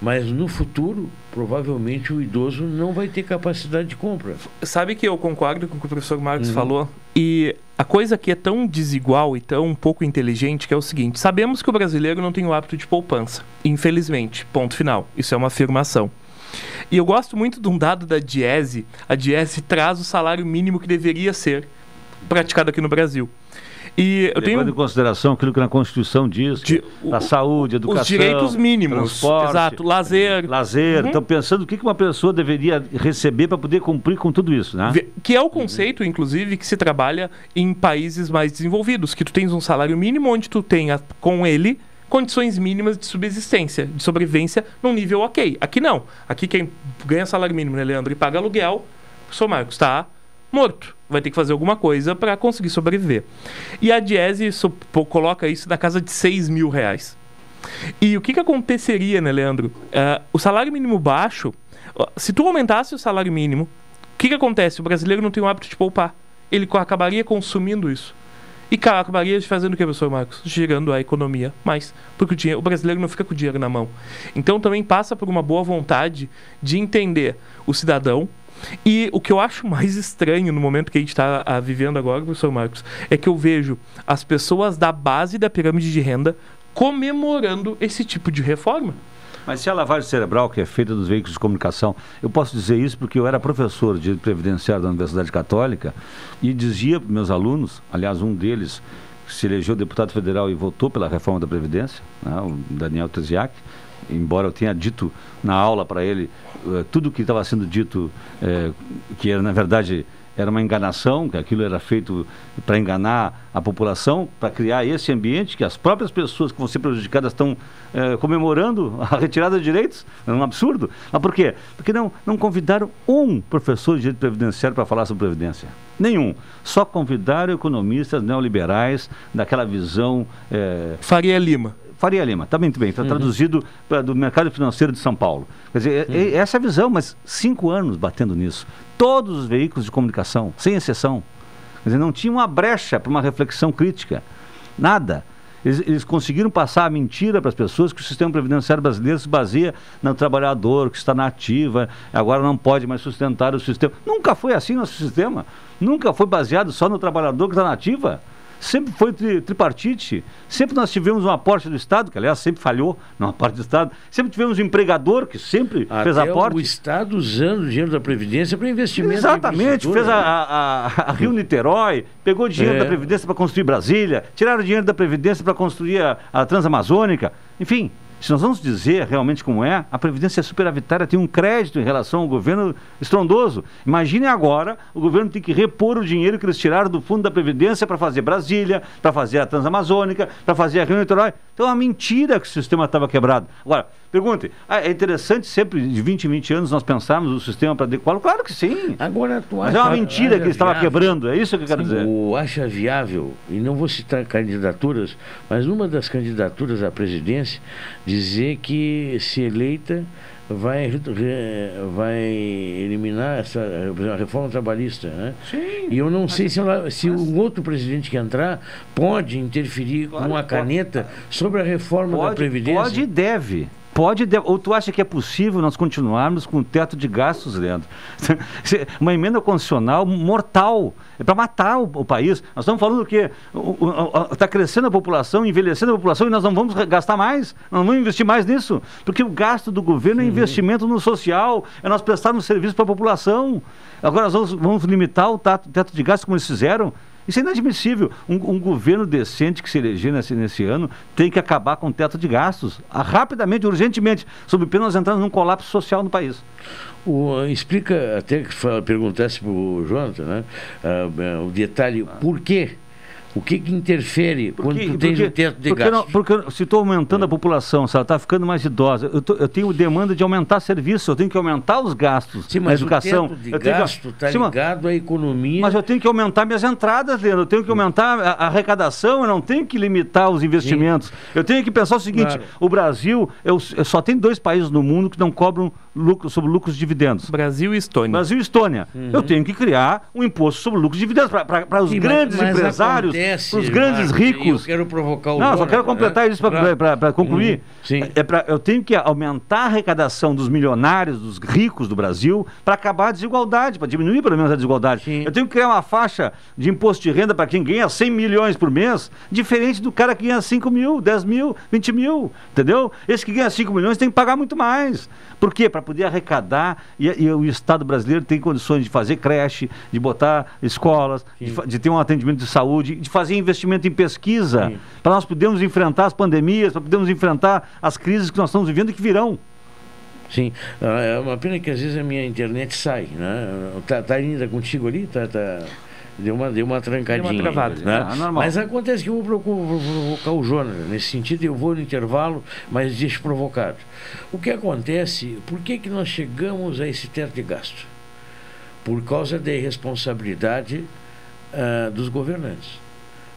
mas no futuro, provavelmente o idoso não vai ter capacidade de compra. Sabe que eu concordo com o que o professor Marcos Uhum. falou? E a coisa que é tão desigual e tão pouco inteligente que é o seguinte: sabemos que o brasileiro não tem o hábito de poupança. Infelizmente. Ponto final. Isso é uma afirmação. E eu gosto muito de um dado da Diese. A Diese traz o salário mínimo que deveria ser praticado aqui no Brasil. E eu Levando tenho em consideração aquilo que na Constituição diz, que a saúde, a educação, direitos mínimos, exato, lazer. lazer. Uhum. Então, pensando o que uma pessoa deveria receber para poder cumprir com tudo isso, né? Que é o conceito, inclusive, que se trabalha em países mais desenvolvidos, que tu tens um salário mínimo onde tu tenha com ele condições mínimas de subsistência, de sobrevivência num nível ok. Aqui não. Aqui quem ganha salário mínimo, né, Leandro, e paga aluguel, o professor Marcos está morto. Vai ter que fazer alguma coisa para conseguir sobreviver. E a Diese coloca isso na casa de 6 mil reais. E o que, que aconteceria, né, Leandro? Ah, o salário mínimo baixo, se tu aumentasse o salário mínimo, o que, que acontece? O brasileiro não tem o hábito de poupar. Ele acabaria consumindo isso. E ca- acabaria fazendo o que, professor Marcos? Girando a economia mais. Porque o, dinheiro, o brasileiro não fica com o dinheiro na mão. Então também passa por uma boa vontade de entender o cidadão. E o que eu acho mais estranho no momento que a gente está vivendo agora, professor Marcos, é que eu vejo as pessoas da base da pirâmide de renda comemorando esse tipo de reforma. Mas se a lavagem cerebral que é feita dos veículos de comunicação, eu posso dizer isso porque eu era professor de previdenciário da Universidade Católica e dizia para meus alunos, aliás, um deles se elegeu deputado federal e votou pela reforma da Previdência, né, o Daniel Teziak, embora eu tenha dito na aula para ele eh, tudo o que estava sendo dito, eh, que era, na verdade, era uma enganação, que aquilo era feito para enganar a população, para criar esse ambiente que as próprias pessoas que vão ser prejudicadas estão eh, comemorando a retirada de direitos. É um absurdo. Mas por quê? Porque não, não convidaram um professor de direito previdenciário para falar sobre previdência. Nenhum. Só convidaram economistas neoliberais daquela visão. Faria Lima. Faria Lima, está muito bem, está traduzido pra- do mercado financeiro de São Paulo. Quer dizer, é- é essa é a visão, mas cinco anos batendo nisso. Todos os veículos de comunicação, sem exceção. Quer dizer, não tinha uma brecha para uma reflexão crítica. Nada. Eles, eles conseguiram passar a mentira para as pessoas que o sistema previdenciário brasileiro se baseia no trabalhador que está na ativa, agora não pode mais sustentar o sistema. Nunca foi assim nosso sistema. Nunca foi baseado só no trabalhador que está na ativa. Sempre foi tri- tripartite. Sempre nós tivemos um aporte do Estado, que aliás sempre falhou no aporte do Estado. Sempre tivemos um empregador que sempre fez Até aporte. o Estado usando o dinheiro da Previdência para investimento. Exatamente, fez a, né? a, a- a Rio Niterói, pegou dinheiro É. da Previdência para construir Brasília, tiraram dinheiro da Previdência para construir a, a Transamazônica. Enfim, se nós vamos dizer realmente como é, a Previdência superavitária tem um crédito em relação ao governo estrondoso. Imagine agora o governo tem que repor o dinheiro que eles tiraram do fundo da Previdência para fazer Brasília, para fazer a Transamazônica, para fazer a Rio Niterói. Então é uma mentira que o sistema estava quebrado. Agora, pergunte, ah, é interessante sempre, de 20 em 20 anos, nós pensarmos o sistema para adequá-lo? Claro que sim. Agora, tu Mas é uma acha- mentira acha que estava viável? quebrando, é isso que eu quero Sim, dizer. O acha viável, e não vou citar candidaturas, mas numa das candidaturas à presidência, dizer que, se eleita, vai, vai eliminar essa a reforma trabalhista. Né? Sim. E eu não sei se, ela- se o outro presidente que entrar pode interferir com uma caneta sobre a reforma da Pode, Previdência. pode e deve. Pode. Ou tu acha que é possível nós continuarmos com o teto de gastos, Leandro? Uma emenda constitucional mortal. É para matar o, o país. Nós estamos falando que está crescendo a população, envelhecendo a população e nós não vamos gastar mais, nós não vamos investir mais nisso. Porque o gasto do governo é investimento no social, é nós prestarmos serviço para a população. Agora nós vamos, vamos limitar o tato- teto de gastos como eles fizeram. Isso é inadmissível. Um, um governo decente que se eleger nesse, nesse ano tem que acabar com o teto de gastos ah, rapidamente, urgentemente, sob pena nós entrarmos num colapso social no país. O, explica, até que perguntasse para o Jonathan, né, ah, ah, o detalhe, por quê? O que, que interfere quando tu tens o teto de porque, gastos? não- porque se estou aumentando a população, se ela está ficando mais idosa, eu, tô- eu tenho demanda de aumentar serviço, eu tenho que aumentar os gastos Sim, mas educação. o teto de eu gasto está Sim, ligado à economia. Mas eu tenho que aumentar minhas entradas, Leandro. Eu tenho que aumentar a, a arrecadação, eu não tenho que limitar os investimentos. Eu tenho que pensar o seguinte: Claro. o Brasil é o- é só tem dois países no mundo que não cobram lucro sobre lucros de dividendos. Brasil e Estônia. Brasil e Estônia. Eu tenho que criar um imposto sobre lucros de dividendos para os Sim, grandes mas empresários, para os grandes ricos. Eu quero provocar o Não, só quero completar né? isso para concluir. Uhum, sim. É pra, eu tenho que aumentar a arrecadação dos milionários, dos ricos do Brasil, para acabar a desigualdade, para diminuir pelo menos a desigualdade. Eu tenho que criar uma faixa de imposto de renda para quem ganha 100 milhões por mês, diferente do cara que ganha 5 mil, 10 mil, 20 mil, entendeu? Esse que ganha 5 milhões tem que pagar muito mais. Por quê? Para poder arrecadar e, e o Estado brasileiro tem condições de fazer creche, de botar escolas, de, de ter um atendimento de saúde, de fazer investimento em pesquisa, para nós podermos enfrentar as pandemias, para podermos enfrentar as crises que nós estamos vivendo e que virão. Sim, Ah, é uma pena que às vezes a minha internet sai, né? Tá, tá ainda contigo ali? Tá, tá... Deu uma, deu uma trancadinha. Deu uma travada. Né? Ah. Mas acontece que eu vou provocar o Jonas. Nesse sentido, eu vou no intervalo, mas deixo provocado. O que acontece, por que, que nós chegamos a esse teto de gasto? Por causa da irresponsabilidade ah, dos governantes.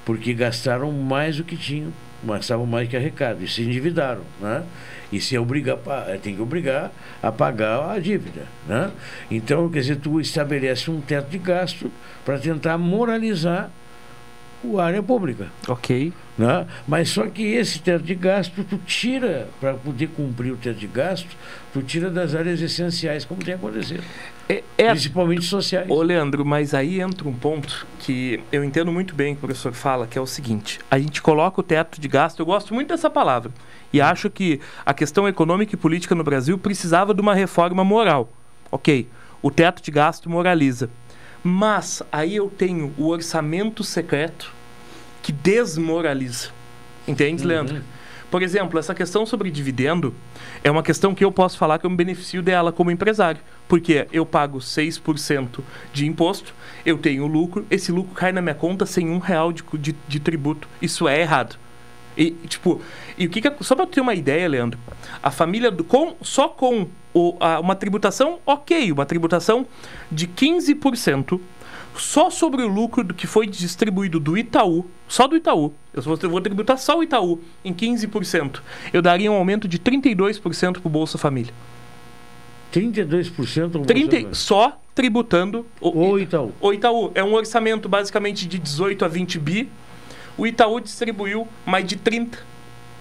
Porque gastaram mais do que tinham, gastavam mais que arrecado, e se endividaram. Né? E se obriga, a pa- tem que obrigar a pagar a dívida. Né? Então, quer dizer, tu estabelece um teto de gasto para tentar moralizar o área pública. Ok. Né? Mas só que esse teto de gasto, tu tira, para poder cumprir o teto de gasto, tu tira das áreas essenciais, como tem acontecido. É, Principalmente sociais. Ô, Leandro, mas aí entra um ponto que eu entendo muito bem o que o professor fala, que é o seguinte: a gente coloca o teto de gasto, eu gosto muito dessa palavra, e acho que a questão econômica e política no Brasil precisava de uma reforma moral. Ok, o teto de gasto moraliza. Mas aí eu tenho o orçamento secreto que desmoraliza. Entende, Uhum. Leandro? Por exemplo, essa questão sobre dividendo é uma questão que eu posso falar que eu me beneficio dela como empresário. Porque eu pago 6% de imposto, eu tenho lucro, esse lucro cai na minha conta sem um real de, de, de tributo. Isso é errado. E, tipo, e o que, que é- só para ter uma ideia, Leandro, a família do, com, só com o, a- uma tributação, ok, uma tributação de 15%, só sobre o lucro do que foi distribuído do Itaú, só do Itaú, eu vou, vou tributar só o Itaú em 15%, eu daria um aumento de 32% para o Bolsa Família. 32% do 30, Bolsonaro. só tributando o, Itaú. O Itaú é um orçamento basicamente de 18 a 20 bi. O Itaú distribuiu mais de 30.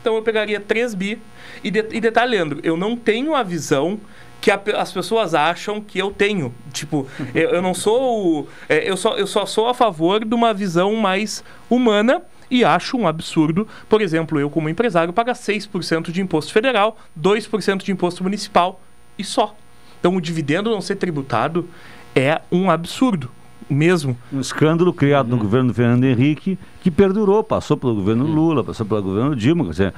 Então eu pegaria 3 bi. E, de, e detalhe, Leandro, eu não tenho a visão que a as pessoas acham que eu tenho. Tipo, eu, eu não sou. o- é, eu, só, eu só sou a favor de uma visão mais humana. E acho um absurdo, por exemplo, eu como empresário pagar 6% de imposto federal, 2% de imposto municipal e só. Então o dividendo não ser tributado é um absurdo mesmo. Um escândalo criado no governo do Fernando Henrique que perdurou, passou pelo governo Lula, passou pelo governo Dilma. Quer dizer,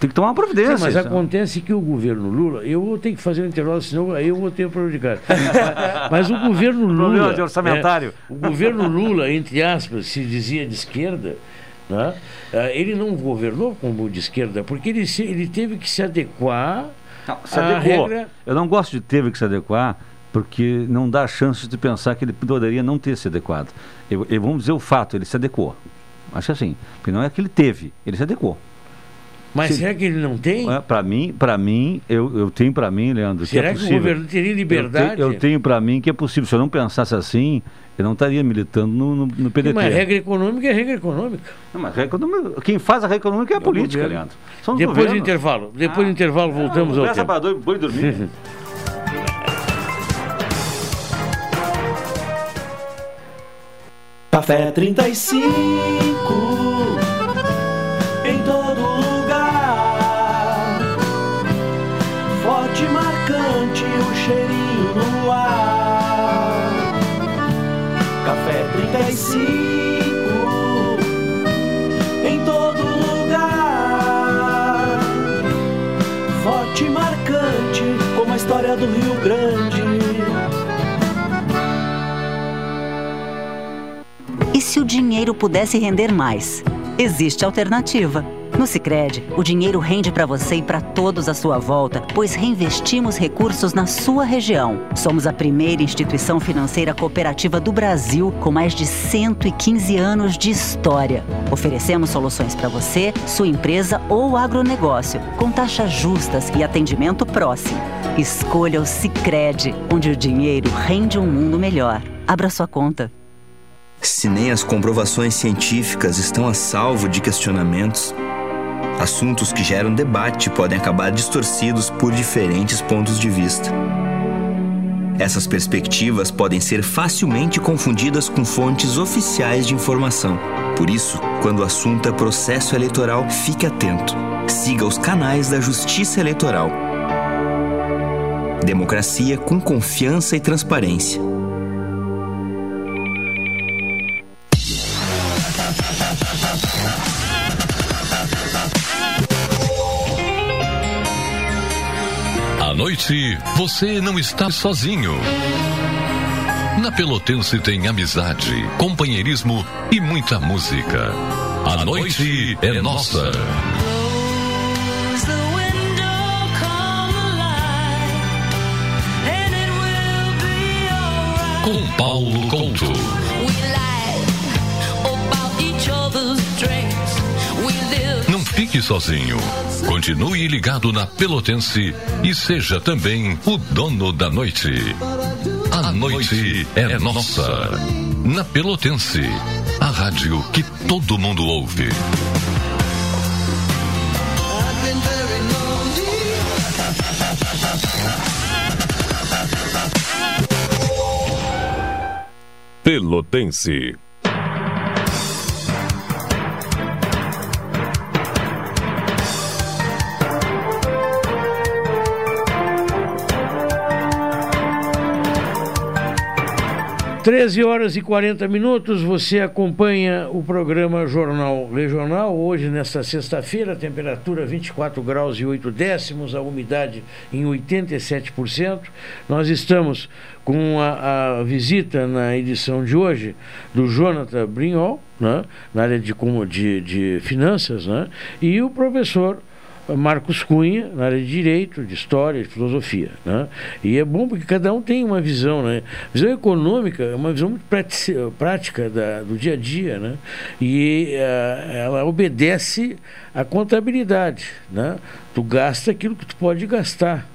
tem que tomar uma providência. Sim, mas isso. acontece que o governo Lula, eu vou ter que fazer um intervalo, senão aí eu vou ter prejudicado. mas o governo Lula. Problema de orçamentário. é, o governo Lula, entre aspas, se dizia de esquerda, Né? Ah, ele não governou como de esquerda, porque ele, se, ele teve que se adequar não, se adequou. regra. Eu não gosto de teve que se adequar, porque não dá chance de pensar que ele poderia não ter se adequado. Eu, eu- vamos dizer o fato, ele se adequou. Acho assim, porque não é que ele teve, ele se adequou. Mas Se- será que ele não tem? Para mim, para mim, eu, eu tenho para mim, Leandro, Será que é que o governo teria liberdade? Eu, te- eu tenho para mim que é possível. Se eu não pensasse assim, eu não estaria militando no, no, no PDT. Mas regra econômica é regra econômica. Não, mas regra econômica- quem faz a regra econômica é a política, governo. Leandro. São Depois do intervalo. Depois do intervalo voltamos ao Conversa tema. para boi dormir. Café 35 em todo lugar. Forte marcante o cheirinho no ar. Café 35 em todo lugar. Forte marcante como a história do Rio Grande. Se o dinheiro pudesse render mais? Existe alternativa. No Sicredi, o dinheiro rende para você e para todos à sua volta, pois reinvestimos recursos na sua região. Somos a primeira instituição financeira cooperativa do Brasil com mais de 115 anos de história. Oferecemos soluções para você, sua empresa ou agronegócio, com taxas justas e atendimento próximo. Escolha o Sicredi, onde o dinheiro rende um mundo melhor. Abra sua conta. Se nem as comprovações científicas estão a salvo de questionamentos, assuntos que geram debate podem acabar distorcidos por diferentes pontos de vista. Essas perspectivas podem ser facilmente confundidas com fontes oficiais de informação. Por isso, quando o assunto é processo eleitoral, fique atento. Siga os canais da Justiça Eleitoral. Democracia com confiança e transparência. Noite, você não está sozinho. Na Pelotense tem amizade, companheirismo e muita música. A noite é nossa. Com Paulo Couto. Não fique sozinho. Continue ligado na Pelotense e seja também o dono da noite. A noite é nossa. Na Pelotense, a rádio que todo mundo ouve. Pelotense. Treze horas e 40 minutos, você acompanha o programa Jornal Regional. Hoje, nesta sexta-feira, temperatura 24 graus e 8 décimos, a umidade em 87%. Nós estamos com a, a visita na edição de hoje do Jonathan Brinhol, né, na área de, de, de finanças, né, e o professor Marcos Cunha, na área de Direito, de História, de Filosofia. Né? E é bom porque cada um tem uma visão. Né? Visão econômica é uma visão muito prática da- do dia a dia. Né? E eh, ela obedece à contabilidade. Né? Tu gasta aquilo que tu pode gastar.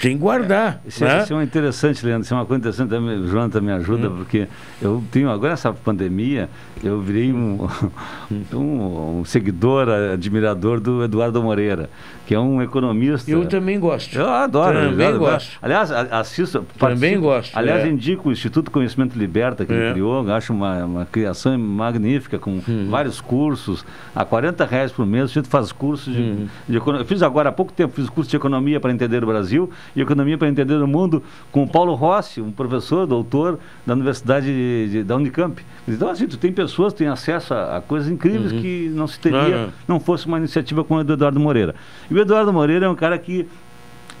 Tem que guardar. Isso, né? isso é uma interessante, Leandro. Isso é uma coisa interessante. também, O Jonathan me ajuda, porque eu tenho, agora essa pandemia, eu virei um, um, um seguidor, admirador do Eduardo Moreira, que é um economista. Eu também gosto. Eu adoro. Também adoro. gosto. Aliás, a- assisto. Também participo- gosto, Aliás, é. indico o Instituto Conhecimento Liberta, que É. ele criou. eu Acho uma, uma criação magnífica, com Uhum. vários cursos. A 40 reais por mês, o Instituto faz cursos de, Uhum. de economia. Eu fiz agora há pouco tempo, fiz curso de economia para entender o Brasil e economia para entender o mundo com o Paulo Rossi, um professor, doutor da Universidade de- de- da Unicamp. Então, assim, tu tem pessoas que têm acesso a, a coisas incríveis Uhum. que não se teria não fosse uma iniciativa como a do Eduardo Moreira. E Eduardo Moreira é um cara que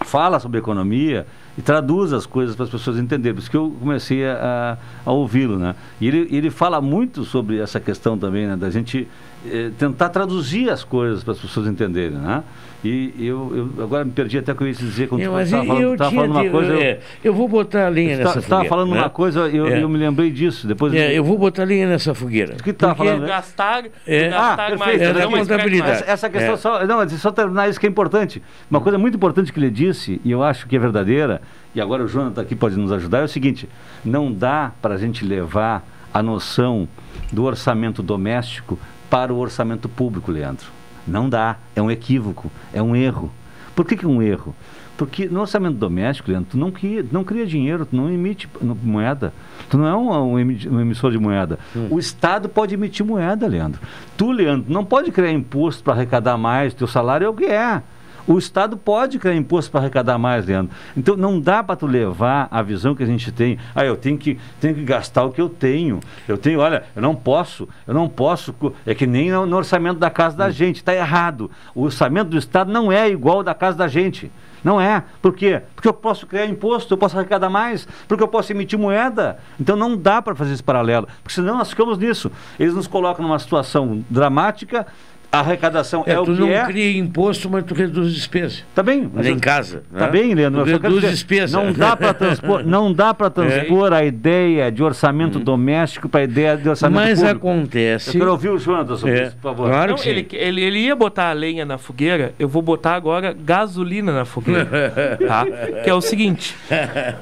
fala sobre economia e traduz as coisas para as pessoas entenderem. Por isso que eu comecei a, a ouvi-lo, né? E ele, ele fala muito sobre essa questão também, né? Da gente eh, tentar traduzir as coisas para as pessoas entenderem, né? E eu, eu agora me perdi até o que eu ia te dizer quando mas estava falando, eu, tava tinha falando uma de- coisa. eu- é, eu vou botar a linha nessa tá- fogueira. tava falando né? uma coisa, eu, É. eu me lembrei disso. Depois É, eu vou botar a linha nessa fogueira. O que Porque- falando, né? Gastar, É. gastar Ah, mais. É da não contabilidade. Essa, essa questão É. só, não, mas só terminar isso que é importante. Uma coisa muito importante que ele disse, e eu acho que é verdadeira, e agora o Jonathan aqui pode nos ajudar, é o seguinte: não dá para a gente levar a noção do orçamento doméstico para o orçamento público, Leandro. Não dá. É um equívoco, é um erro. Por que, que é um erro? Porque no orçamento doméstico, Leandro, tu não cria, não cria dinheiro, tu não emite moeda. Tu não é um, um emi- emissor de moeda. O Estado pode emitir moeda, Leandro. Tu, Leandro, não pode criar imposto para arrecadar mais, teu salário é o que é. O Estado pode criar imposto para arrecadar mais, Leandro. Então não dá para tu levar a visão que a gente tem. Ah, eu tenho que, tenho que gastar o que eu tenho. Eu tenho, olha, eu não posso, eu não posso. É que nem no, no orçamento da casa da gente, está errado. O orçamento do Estado não é igual ao da casa da gente. Não é. Por quê? Porque eu posso criar imposto, eu posso arrecadar mais, porque eu posso emitir moeda. Então não dá para fazer esse paralelo, porque senão nós ficamos nisso. Eles nos colocam numa situação dramática, a arrecadação é, É, o tu que não é. cria imposto, mas tu reduz despesa. Tá bem. Mas eu- em casa. Tá né? bem, Leandro. Tu mas reduz dizer, despesa. Não dá para transpor, não dá para transpor a ideia de orçamento doméstico para a ideia de orçamento Mas público. acontece. Eu quero ouvir o Jonathan sobre É, isso, por favor. claro Não, que ele, ele, ele ia botar a lenha na fogueira, eu vou botar agora gasolina na fogueira. tá? Que é o seguinte: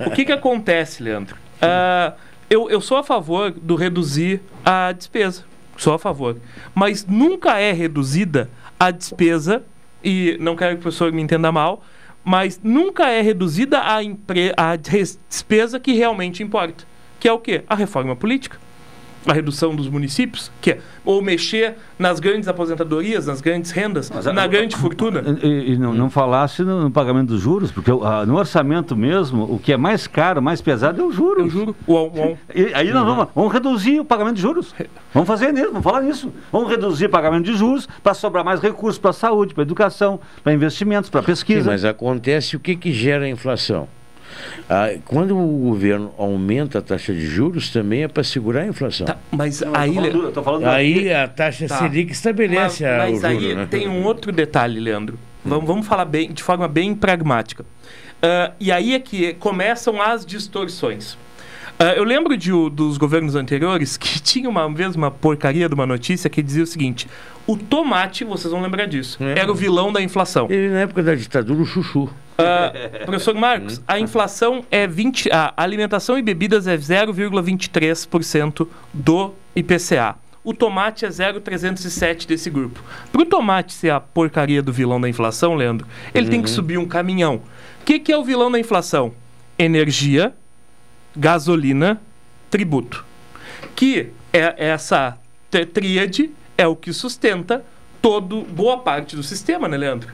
o que, que acontece, Leandro? Ah, eu, eu sou a favor do reduzir a despesa. Sou a favor. Mas nunca é reduzida a despesa, e não quero que o professor me entenda mal, mas nunca é reduzida a, a despesa que realmente importa. Que é o quê? A reforma política a redução dos municípios, que é ou mexer nas grandes aposentadorias, nas grandes rendas, na grande fortuna. E, e não, não falasse no, no pagamento dos juros, porque ah, no orçamento mesmo, o que é mais caro, mais pesado é o juro. Eu juro. O, o, E aí nós vamos, vamos reduzir o pagamento de juros. Vamos fazer nisso, vamos falar nisso. Vamos reduzir o pagamento de juros para sobrar mais recursos para a saúde, para a educação, para investimentos, para Sim, pesquisa. mas acontece o que, que gera a inflação. Ah, quando o governo aumenta a taxa de juros, também é para segurar a inflação. mas Não, aí, falando falando do- aí a taxa Tá. Selic estabelece mas, a, mas o juro, aí né? tem um outro detalhe, Leandro. Vamos, vamos falar bem, de forma bem pragmática. Ah, e aí é que começam as distorções. Ah, eu lembro de, dos governos anteriores que tinha uma vez uma porcaria de uma notícia que dizia o seguinte: o tomate, vocês vão lembrar disso, era o vilão da inflação. Ele, na época da ditadura, o chuchu. Ah, professor Marcos, a inflação é 20, a alimentação e bebidas é 0,23% do IPCA. O tomate é 0,307 desse grupo. Para o tomate ser a porcaria do vilão da inflação, Leandro, ele tem que Uhum. subir um caminhão. O que, que é o vilão da inflação? Energia, gasolina, tributo. Que é essa tríade é o que sustenta todo boa parte do sistema, né, Leandro?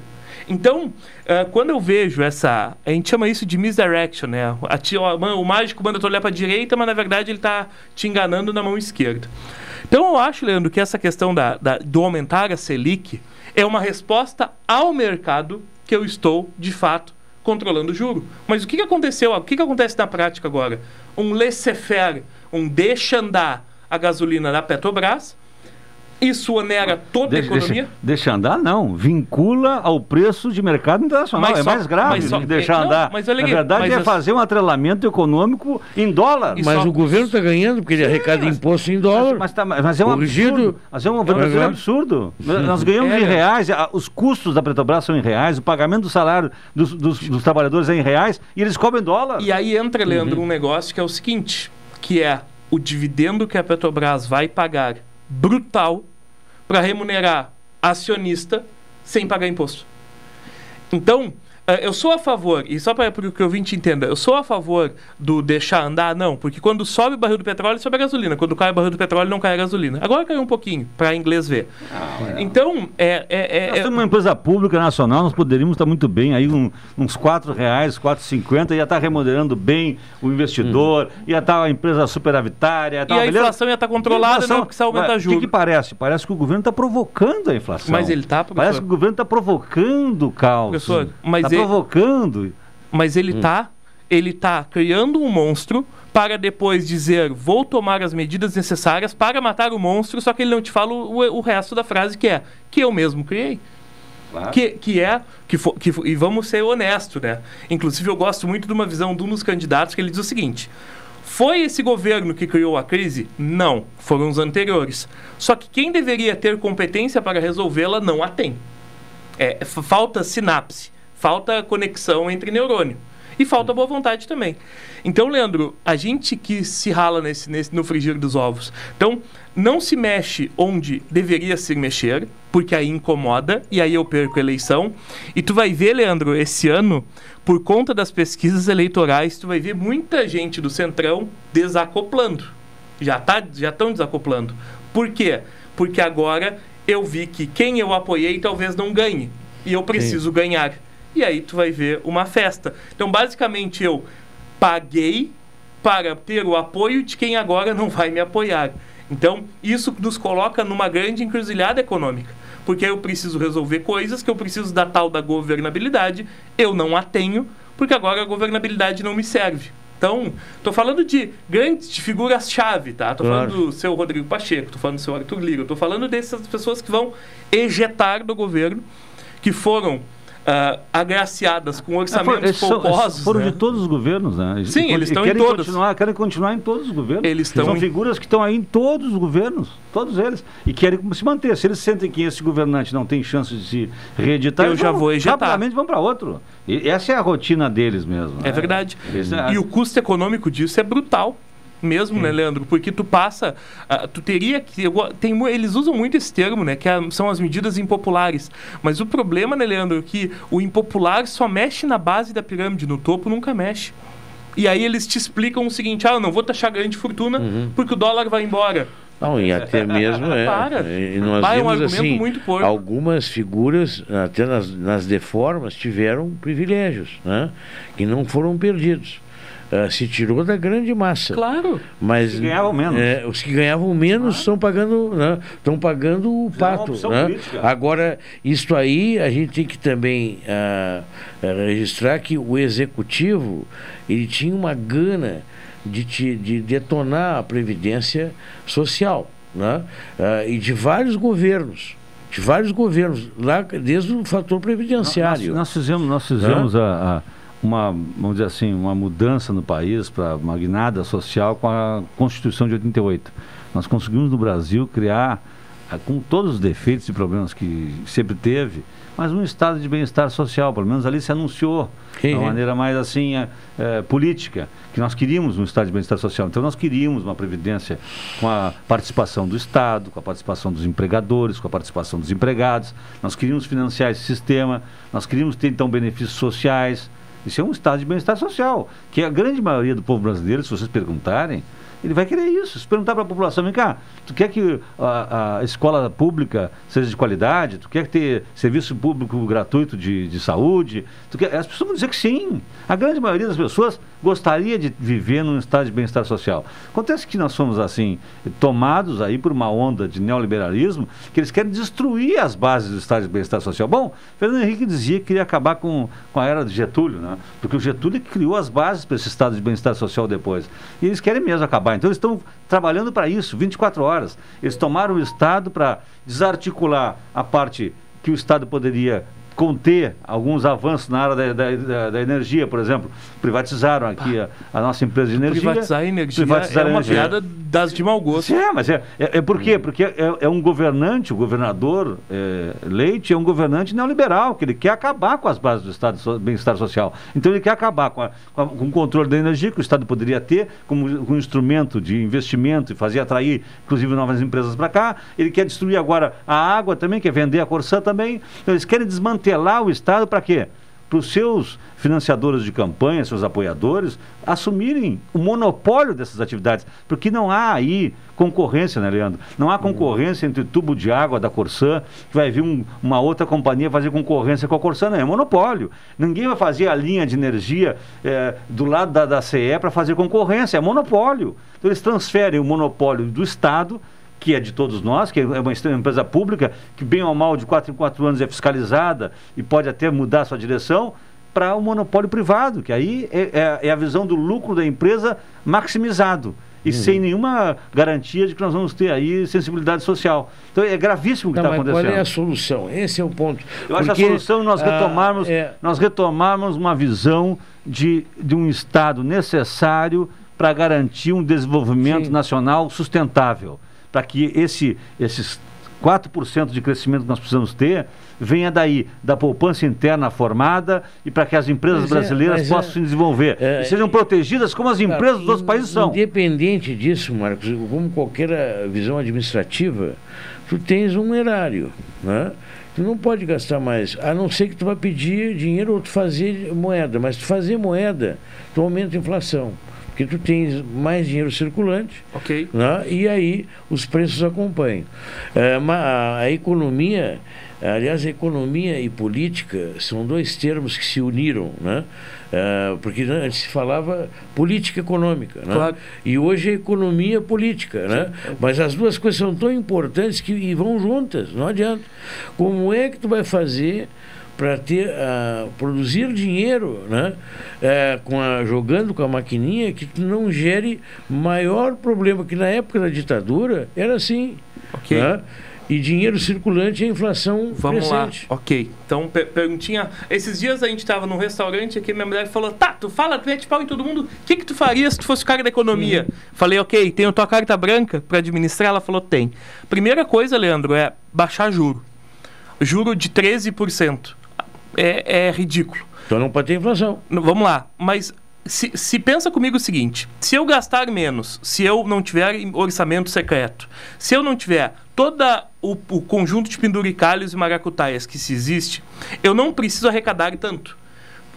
Então, ah, quando eu vejo essa. A gente chama isso de misdirection, né? A ti- o, o mágico manda tu olhar para a direita, mas na verdade ele está te enganando na mão esquerda. Então eu acho, Leandro, que essa questão da, da- do aumentar a Selic é uma resposta ao mercado que eu estou, de fato, controlando o juro. Mas o que, que aconteceu? O que, que acontece na prática agora? Um laissez-faire, um deixa andar a gasolina da Petrobras, isso onera toda a Deixa, economia. deixa, deixa andar, não. Vincula ao preço de mercado internacional. Mas é só- mais grave mas só- do que deixar não, andar. mas olha Na verdade, mas é as- fazer um atrelamento econômico em dólar. Mas o governo está ganhando porque ele arrecada imposto em dólar. Mas, tá- mas é um Corrigido. absurdo. Mas é um verdadeiro absurdo. Nós ganhamos É, em reais, a- os custos da Petrobras são em reais, o pagamento do salário dos, dos- dos trabalhadores é em reais e eles cobram em dólar. E aí entra, Leandro, Uhum. um negócio que é o seguinte, que é o dividendo que a Petrobras vai pagar brutal para remunerar acionista sem pagar imposto. Então, eu sou a favor, e só para que o ouvinte entenda, eu sou a favor do deixar andar, não, porque quando sobe o barril do petróleo, sobe a gasolina. Quando cai o barril do petróleo, não cai a gasolina. Agora caiu um pouquinho, para inglês ver. Então, é, é, é, Nós é- temos uma empresa pública nacional, nós poderíamos estar muito bem, aí um- uns 4 reais, 4,50, ia estar remodelando bem o investidor, ia estar a empresa superavitária. ia. E a beleza? inflação ia estar controlada, Inflação- não precisa aumentar Mas O juros. que, que parece? Parece que o governo está provocando a inflação. Mas ele tá, professor? Parece que o governo está provocando o caos. Professor, mas Está ele- provocando. Mas ele tá, ele está criando um monstro para depois dizer vou tomar as medidas necessárias para matar o monstro, só que ele não te fala o, o resto da frase que é que eu mesmo criei. Claro. Que, que é, que, for, que e vamos ser honestos, né? Inclusive eu gosto muito de uma visão de um dos candidatos que ele diz o seguinte: foi esse governo que criou a crise? Não, foram os anteriores. Só que quem deveria ter competência para resolvê-la não a tem. É, falta sinapse, falta conexão entre neurônio. E falta boa vontade também. Então, Leandro, a gente que se rala nesse, nesse, no frigir dos ovos. Então, não se mexe onde deveria se mexer, porque aí incomoda, e aí eu perco a eleição. E tu vai ver, Leandro, esse ano, por conta das pesquisas eleitorais, tu vai ver muita gente do Centrão desacoplando. Já tá, já estão desacoplando. Por quê? Porque agora eu vi que quem eu apoiei talvez não ganhe. E eu preciso Sim. ganhar e aí tu vai ver uma festa. Então, basicamente, eu paguei para ter o apoio de quem agora não vai me apoiar. Então, isso nos coloca numa grande encruzilhada econômica. Porque eu preciso resolver coisas que eu preciso da tal da governabilidade, eu não a tenho, porque agora a governabilidade não me serve. Então, estou falando de grandes figuras-chave, tá? Estou claro. falando do seu Rodrigo Pacheco, estou falando do seu Arthur Lira, estou falando dessas pessoas que vão ejetar do governo, que foram uh, agraciadas com orçamentos é, for, polposos. Foram né? de todos os governos, né? Sim, e, eles estão em todos. Continuar, querem continuar em todos os governos. Eles estão São em... figuras que estão aí em todos os governos, todos eles, e querem se manter. Se eles sentem que esse governante não tem chance de se reeditar, eu já vão, vou ejetar. Rapidamente vão para outro. E essa é a rotina deles mesmo. É né? verdade. É... E o custo econômico disso é brutal mesmo, né, Leandro? Porque tu passa, uh, tu teria que, eu, tem, eles usam muito esse termo, né, que é, são as medidas impopulares. Mas o problema, né, Leandro, é que o impopular só mexe na base da pirâmide, no topo nunca mexe. E aí eles te explicam o seguinte: ah, eu não vou taxar grande fortuna uhum. porque o dólar vai embora. Não, e até mesmo é. Para. E nós Vai, vimos um assim, algumas figuras, até nas, nas deformas, tiveram privilégios, né? Que não foram perdidos. Uh, se tirou da grande massa. Claro. Mas os que ganhavam menos. É, os que ganhavam menos estão ah. pagando, estão né, pagando o pato. Né? Agora, isso aí a gente tem que também uh, registrar que o executivo ele tinha uma gana de, te, de detonar a previdência social, né? Uh, e de vários governos de vários governos, lá desde o fator previdenciário. Nós, nós fizemos, nós fizemos a, a uma, vamos dizer assim, uma mudança no país para uma guinada social com a Constituição de 88. Nós conseguimos no Brasil criar, eh, com todos os defeitos e problemas que sempre teve, mas um estado de bem-estar social, pelo menos ali se anunciou de uma maneira mais assim é, é, política, que nós queríamos um estado de bem-estar social. Então nós queríamos uma previdência com a participação do Estado, com a participação dos empregadores, com a participação dos empregados. Nós queríamos financiar esse sistema, nós queríamos ter então benefícios sociais. Isso é um estado de bem-estar social, que a grande maioria do povo brasileiro, se vocês perguntarem, ele vai querer isso. Se perguntar para a população, vem cá, tu quer que a, a, escola pública seja de qualidade? Tu quer ter serviço público gratuito de, de saúde? Tu quer... As pessoas vão dizer que sim. A grande maioria das pessoas gostaria de viver num estado de bem-estar social. Acontece que nós somos assim, tomados aí por uma onda de neoliberalismo, que eles querem destruir as bases do estado de bem-estar social. Bom, Fernando Henrique dizia que queria acabar com, com a era de Getúlio, né? porque o Getúlio criou as bases para esse estado de bem-estar social depois. E eles querem mesmo acabar. Então eles estão trabalhando para isso, 24 horas. Eles tomaram o Estado para desarticular a parte que o Estado poderia conter alguns avanços na área da, da, da, energia, por exemplo. Privatizaram aqui a, a, nossa empresa de energia. Privatizar a energia privatizar é uma energia. piada das de mau gosto. É, mas é, é, é por quê? Porque é, é, um governante, o governador é, Leite é um governante neoliberal, que ele quer acabar com as bases do Estado de bem-estar social. Então ele quer acabar com, a, com, a, com, o controle da energia que o Estado poderia ter como, como instrumento de investimento e fazer atrair, inclusive, novas empresas para cá. Ele quer destruir agora a água também, quer vender a Corsã também. Então, eles querem desmantelar desmantelar o Estado para quê? Para os seus financiadores de campanha, seus apoiadores, assumirem o monopólio dessas atividades. Porque não há aí concorrência, né, Leandro? Não há concorrência entre o tubo de água da Corsã, que vai vir um, uma outra companhia fazer concorrência com a Corsã, não, é monopólio. Ninguém vai fazer a linha de energia é, do lado da, da CE para fazer concorrência, é monopólio. Então eles transferem o monopólio do Estado que é de todos nós, que é uma empresa pública, que bem ou mal de quatro em quatro anos é fiscalizada e pode até mudar sua direção, para o monopólio privado, que aí é, é, é a visão do lucro da empresa maximizado e Uhum. sem nenhuma garantia de que nós vamos ter aí sensibilidade social. Então é gravíssimo o que está acontecendo. qual é a solução? Esse é o ponto. Eu acho que Porque, a solução é nós ah, retomarmos, é, nós retomarmos uma visão de, de um Estado necessário para garantir um desenvolvimento nacional sustentável. Para que esse, esses 4% de crescimento que nós precisamos ter venha daí, da poupança interna formada e para que as empresas Mas é, brasileiras é- possam se desenvolver e sejam protegidas como as empresas dos outros países são. Independente disso, Marcos, como qualquer eh, visão administrativa, tu tens um erário, né? Tu não pode gastar mais, a não ser que tu vá pedir dinheiro ou tu fazer moeda, mas tu fazer moeda, tu aumenta a inflação. Porque tu tens mais dinheiro circulante Ok. né? e aí os preços acompanham. É, a, a economia, aliás, a economia e política são dois termos que se uniram, né? É, porque né, antes se falava política econômica, né? Claro. e hoje é economia política, né? mas as duas coisas são tão importantes que e vão juntas, não adianta. Como é que tu vai fazer para ter ah, produzir dinheiro, né? É, com a, jogando com a maquininha que não gere maior problema que na época da ditadura era assim, Ok. né? E dinheiro circulante e a inflação Vamos crescente. lá, ok. Então, per- perguntinha. Esses dias a gente tava num restaurante aqui, minha mulher falou: Tá, tu fala, tu mete pau em todo mundo. O que, que tu faria se tu fosse o cara da economia? Falei: Ok, tenho tua carta branca pra administrar? Ela falou: Tem. Primeira coisa, Leandro, é baixar juro. Juro de 13%. É, é ridículo. Então não pode ter inflação. Vamos lá, mas se, se pensa comigo o seguinte: se eu gastar menos, se eu não tiver orçamento secreto, se eu não tiver todo o, o conjunto de penduricalhos e maracutaias que se existe, eu não preciso arrecadar tanto.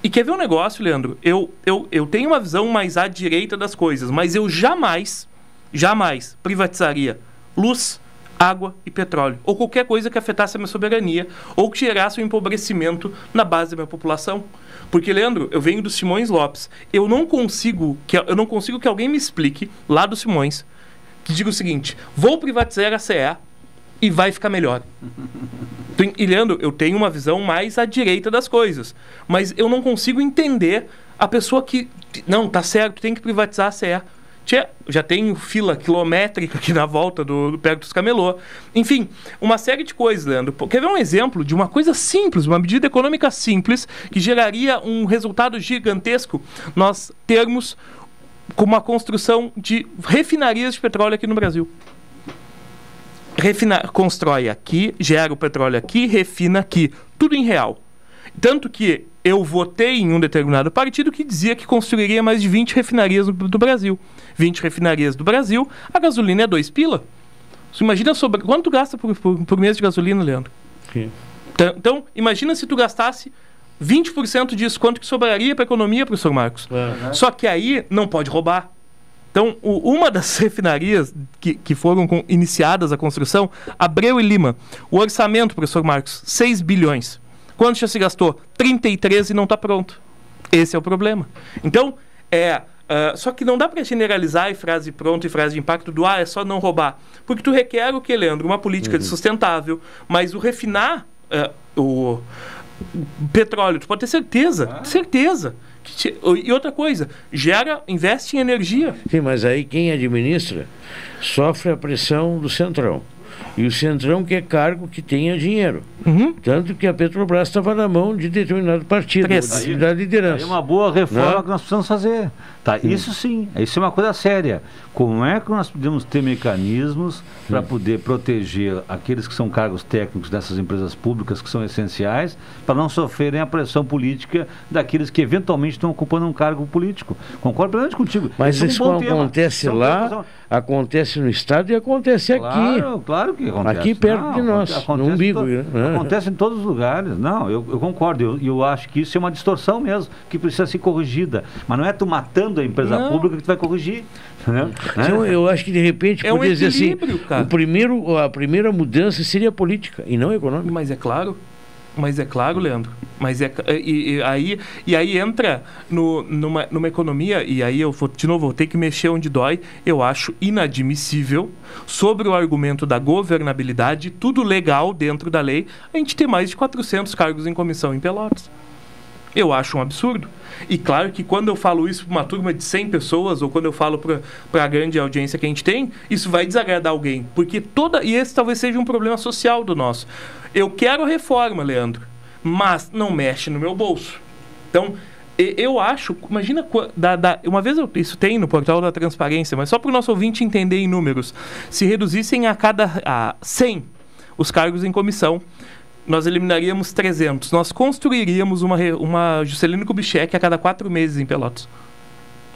E quer ver um negócio, Leandro? Eu, eu, eu tenho uma visão mais à direita das coisas, mas eu jamais, jamais privatizaria luz, água e petróleo, ou qualquer coisa que afetasse a minha soberania, ou que gerasse um empobrecimento na base da minha população. Porque, Leandro, eu venho do Simões Lopes. Eu não consigo que, eu não consigo que alguém me explique, lá do Simões, que diga o seguinte: vou privatizar a CE e vai ficar melhor. E, Leandro, eu tenho uma visão mais à direita das coisas. Mas eu não consigo entender a pessoa que. Não, tá certo, tem que privatizar a CE. Já tem fila quilométrica aqui na volta do, do perto dos camelô. Enfim, uma série de coisas, Leandro. Quer ver um exemplo de uma coisa simples, uma medida econômica simples, que geraria um resultado gigantesco? Nós termos como a construção de refinarias de petróleo aqui no Brasil refina, constrói aqui, gera o petróleo aqui, refina aqui, tudo em real. Tanto que eu votei em um determinado partido que dizia que construiria mais de 20 refinarias do, do Brasil. 20 refinarias do Brasil, a gasolina é 2 pila. Você imagina sobre quanto tu gasta por, por, por mês de gasolina, Leandro? Então, então, imagina se tu gastasse 20% disso, quanto que sobraria para a economia, professor Marcos? Só que aí não pode roubar. Então, o- uma das refinarias que, que foram com- iniciadas a construção, Abreu e Lima, o orçamento, professor Marcos, 6 bilhões. Quanto já se gastou? 33 e não está pronto. Esse é o problema. Então, é. ah, só que não dá para generalizar e frase pronta e frase de impacto do ah, é só não roubar. Porque tu requer o que, Leandro? Uma política de sustentável, mas o refinar ah, o, petróleo, tu pode ter certeza, certeza. que te- e outra coisa, gera, investe em energia. Sim, mas aí quem administra sofre a pressão do Centrão. E o Centrão quer cargo que tenha dinheiro. Uhum. Tanto que a Petrobras estava na mão de determinado partido, Aí- da liderança. É uma boa reforma Né? que nós precisamos fazer. Tá? Isso sim, isso é uma coisa séria. Como é que nós podemos ter mecanismos para poder proteger aqueles que são cargos técnicos dessas empresas públicas que são essenciais, para não sofrerem a pressão política daqueles que eventualmente estão ocupando um cargo político? Concordo plenamente contigo. Mas Esse é um isso tema. acontece Isso é lá, tema- acontece no Estado e acontece Claro, aqui. claro que acontece. Aqui perto Não, de nós, acontece no em umbigo. to- né? Acontece em todos os lugares. Não, eu, eu concordo. E eu, eu acho que isso é uma distorção mesmo, que precisa ser corrigida. Mas não é tu matando a empresa Não. pública que tu vai corrigir. Né? Então, eu acho que de repente É um podia dizer assim, cara. o primeiro, a primeira mudança seria política e não econômica. Mas é claro, mas é claro, Leandro. Mas é e, e aí e aí entra no, numa, numa economia e aí eu vou de novo vou ter que mexer onde dói. Eu acho inadmissível sobre o argumento da governabilidade, tudo legal dentro da lei, a gente ter mais de 400 cargos em comissão em Pelotas. Eu acho um absurdo. E claro que quando eu falo isso para uma turma de 100 pessoas, ou quando eu falo para a grande audiência que a gente tem, isso vai desagradar alguém. Porque toda. E esse talvez seja um problema social do nosso. Eu quero reforma, Leandro, mas não mexe no meu bolso. Então, eu acho, imagina, da, da, uma vez eu, isso tem no portal da transparência, mas só para o nosso ouvinte entender em números, se reduzissem a cada a 100 os cargos em comissão, nós eliminaríamos 300. Nós construiríamos uma, uma Juscelino Kubitschek a cada quatro meses em Pelotas.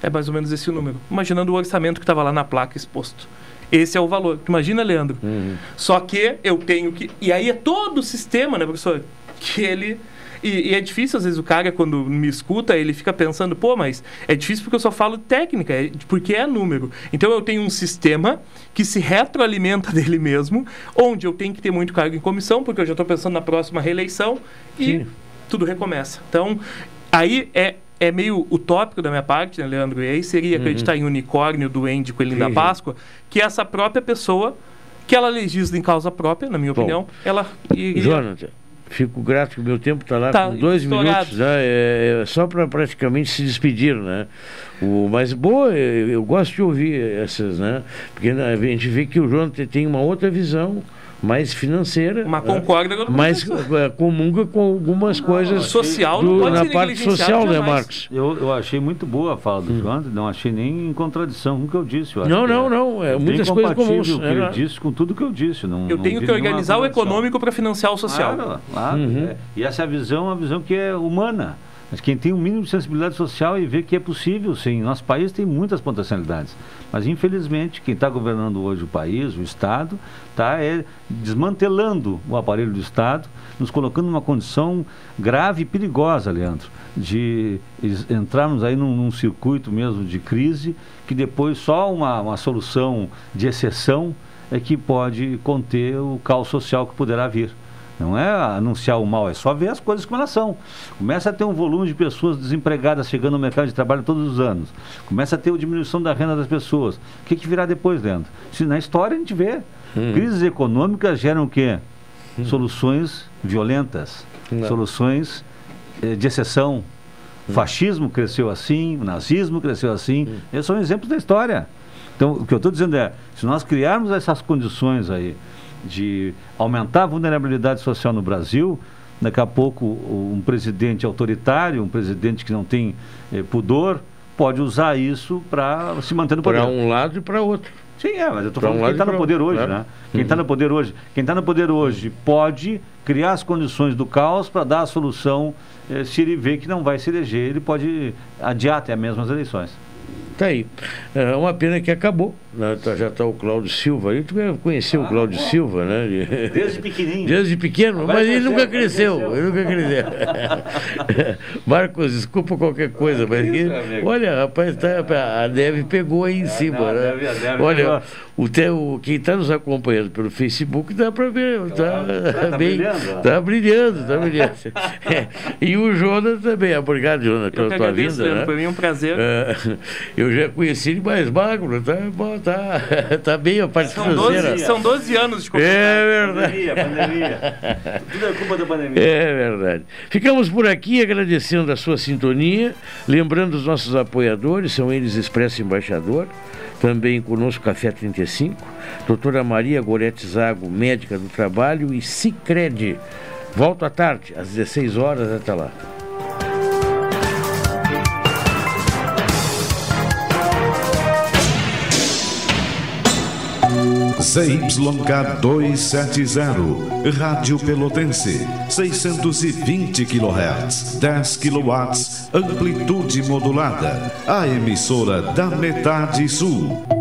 É mais ou menos esse o número. Imaginando o orçamento que estava lá na placa exposto. Esse é o valor. Imagina, Leandro. Uhum. Só que eu tenho que. E aí é todo o sistema, né, professor? Que ele e, e, é difícil, às vezes, o cara, quando me escuta, ele fica pensando, pô, mas é difícil porque eu só falo técnica, é, porque é número. Então eu tenho um sistema que se retroalimenta dele mesmo, onde eu tenho que ter muito cargo em comissão, porque eu já estou pensando na próxima reeleição, e Sim. tudo recomeça. Então, aí é é meio utópico da minha parte, né, Leandro? E aí seria uhum. acreditar em unicórnio, duende, coelhinho da Páscoa, que essa própria pessoa, que ela legisla em causa própria, na minha Bom, opinião, ela iria... Jonathan, Fico grato que o meu tempo está lá tá com dois estourado. minutos, né? É, é só para praticamente se despedir, né? O, mas boa, eu, eu, gosto de ouvir essas, né? Porque né, a gente vê que o João tem uma outra visão mais financeira. Mas concorda com mais é, comunga com algumas não, coisas social do, na parte social, né, Marcos? Eu, eu achei muito boa a fala do hum. João, não achei nem em contradição com o que eu disse. Eu não, não, é, não, é muitas coisas comuns. o que ele disse com tudo que eu disse. Não, eu não tenho que organizar o econômico para financiar o social. Claro, claro. Uhum. É. E essa é a visão, uma visão que é humana. Mas quem tem um mínimo de sensibilidade social e vê que é possível, sim. Nosso país tem muitas potencialidades. Mas, infelizmente, quem está governando hoje o país, o Estado, está é, desmantelando o aparelho do Estado, nos colocando numa condição grave e perigosa, Leandro, de entrarmos aí num, num circuito mesmo de crise, que depois só uma, uma solução de exceção é que pode conter o caos social que poderá vir. Não é anunciar o mal, é só ver as coisas como elas são. Começa a ter um volume de pessoas desempregadas chegando no mercado de trabalho todos os anos. Começa a ter uma diminuição da renda das pessoas. O que, que virá depois, Leandro? Se na história a gente vê. Hum. Crises econômicas geram o quê? Hum. Soluções violentas, Não. soluções eh, de exceção. O hum. fascismo cresceu assim, o nazismo cresceu assim. Hum. Esses são exemplos da história. Então, o que eu estou dizendo é, se nós criarmos essas condições aí, de aumentar a vulnerabilidade social no Brasil, daqui a pouco um presidente autoritário, um presidente que não tem eh, pudor, pode usar isso para se manter no poder. Para um lado e para outro. Sim, é, mas eu estou falando um quem está no poder hoje, né? Quem está uhum. no poder hoje, quem está no poder hoje pode criar as condições do caos para dar a solução. Eh, se ele vê que não vai se eleger, ele pode adiar até mesmo as eleições. Tá aí. É uma pena que acabou. Né? Tá, já está o Cláudio Silva aí. Tu conheceu ah, o Cláudio bom. Silva, né? Desde pequenininho. Desde pequeno, Agora mas ele nunca cresceu. cresceu. Ele nunca cresceu. Marcos, desculpa qualquer coisa, mas isso, olha, rapaz, tá, a neve pegou aí em cima. Não, né? a neve, a neve olha, pegou. o, teu, quem está nos acompanhando pelo Facebook dá para ver. Está tá, tá bem. Brilhando, tá brilhando, tá brilhando. É, e o Jonas também. Obrigado, Jonas, pela tua vinda. Né? Foi um prazer. É, eu já conheci ele mais magro, tá, tá, tá bem a parte são 12, são 12 anos de É verdade. Pandemia, pandemia. Tudo é culpa da pandemia. É verdade. Ficamos por aqui agradecendo a sua sintonia, lembrando os nossos apoiadores, são eles Expresso Embaixador, também conosco Café 35, doutora Maria Gorete Zago, médica do trabalho e Cicred. Volto à tarde, às 16 horas, até lá. ZYK 270, Rádio Pelotense, 620 kHz, 10 kW, amplitude modulada, a emissora da metade sul.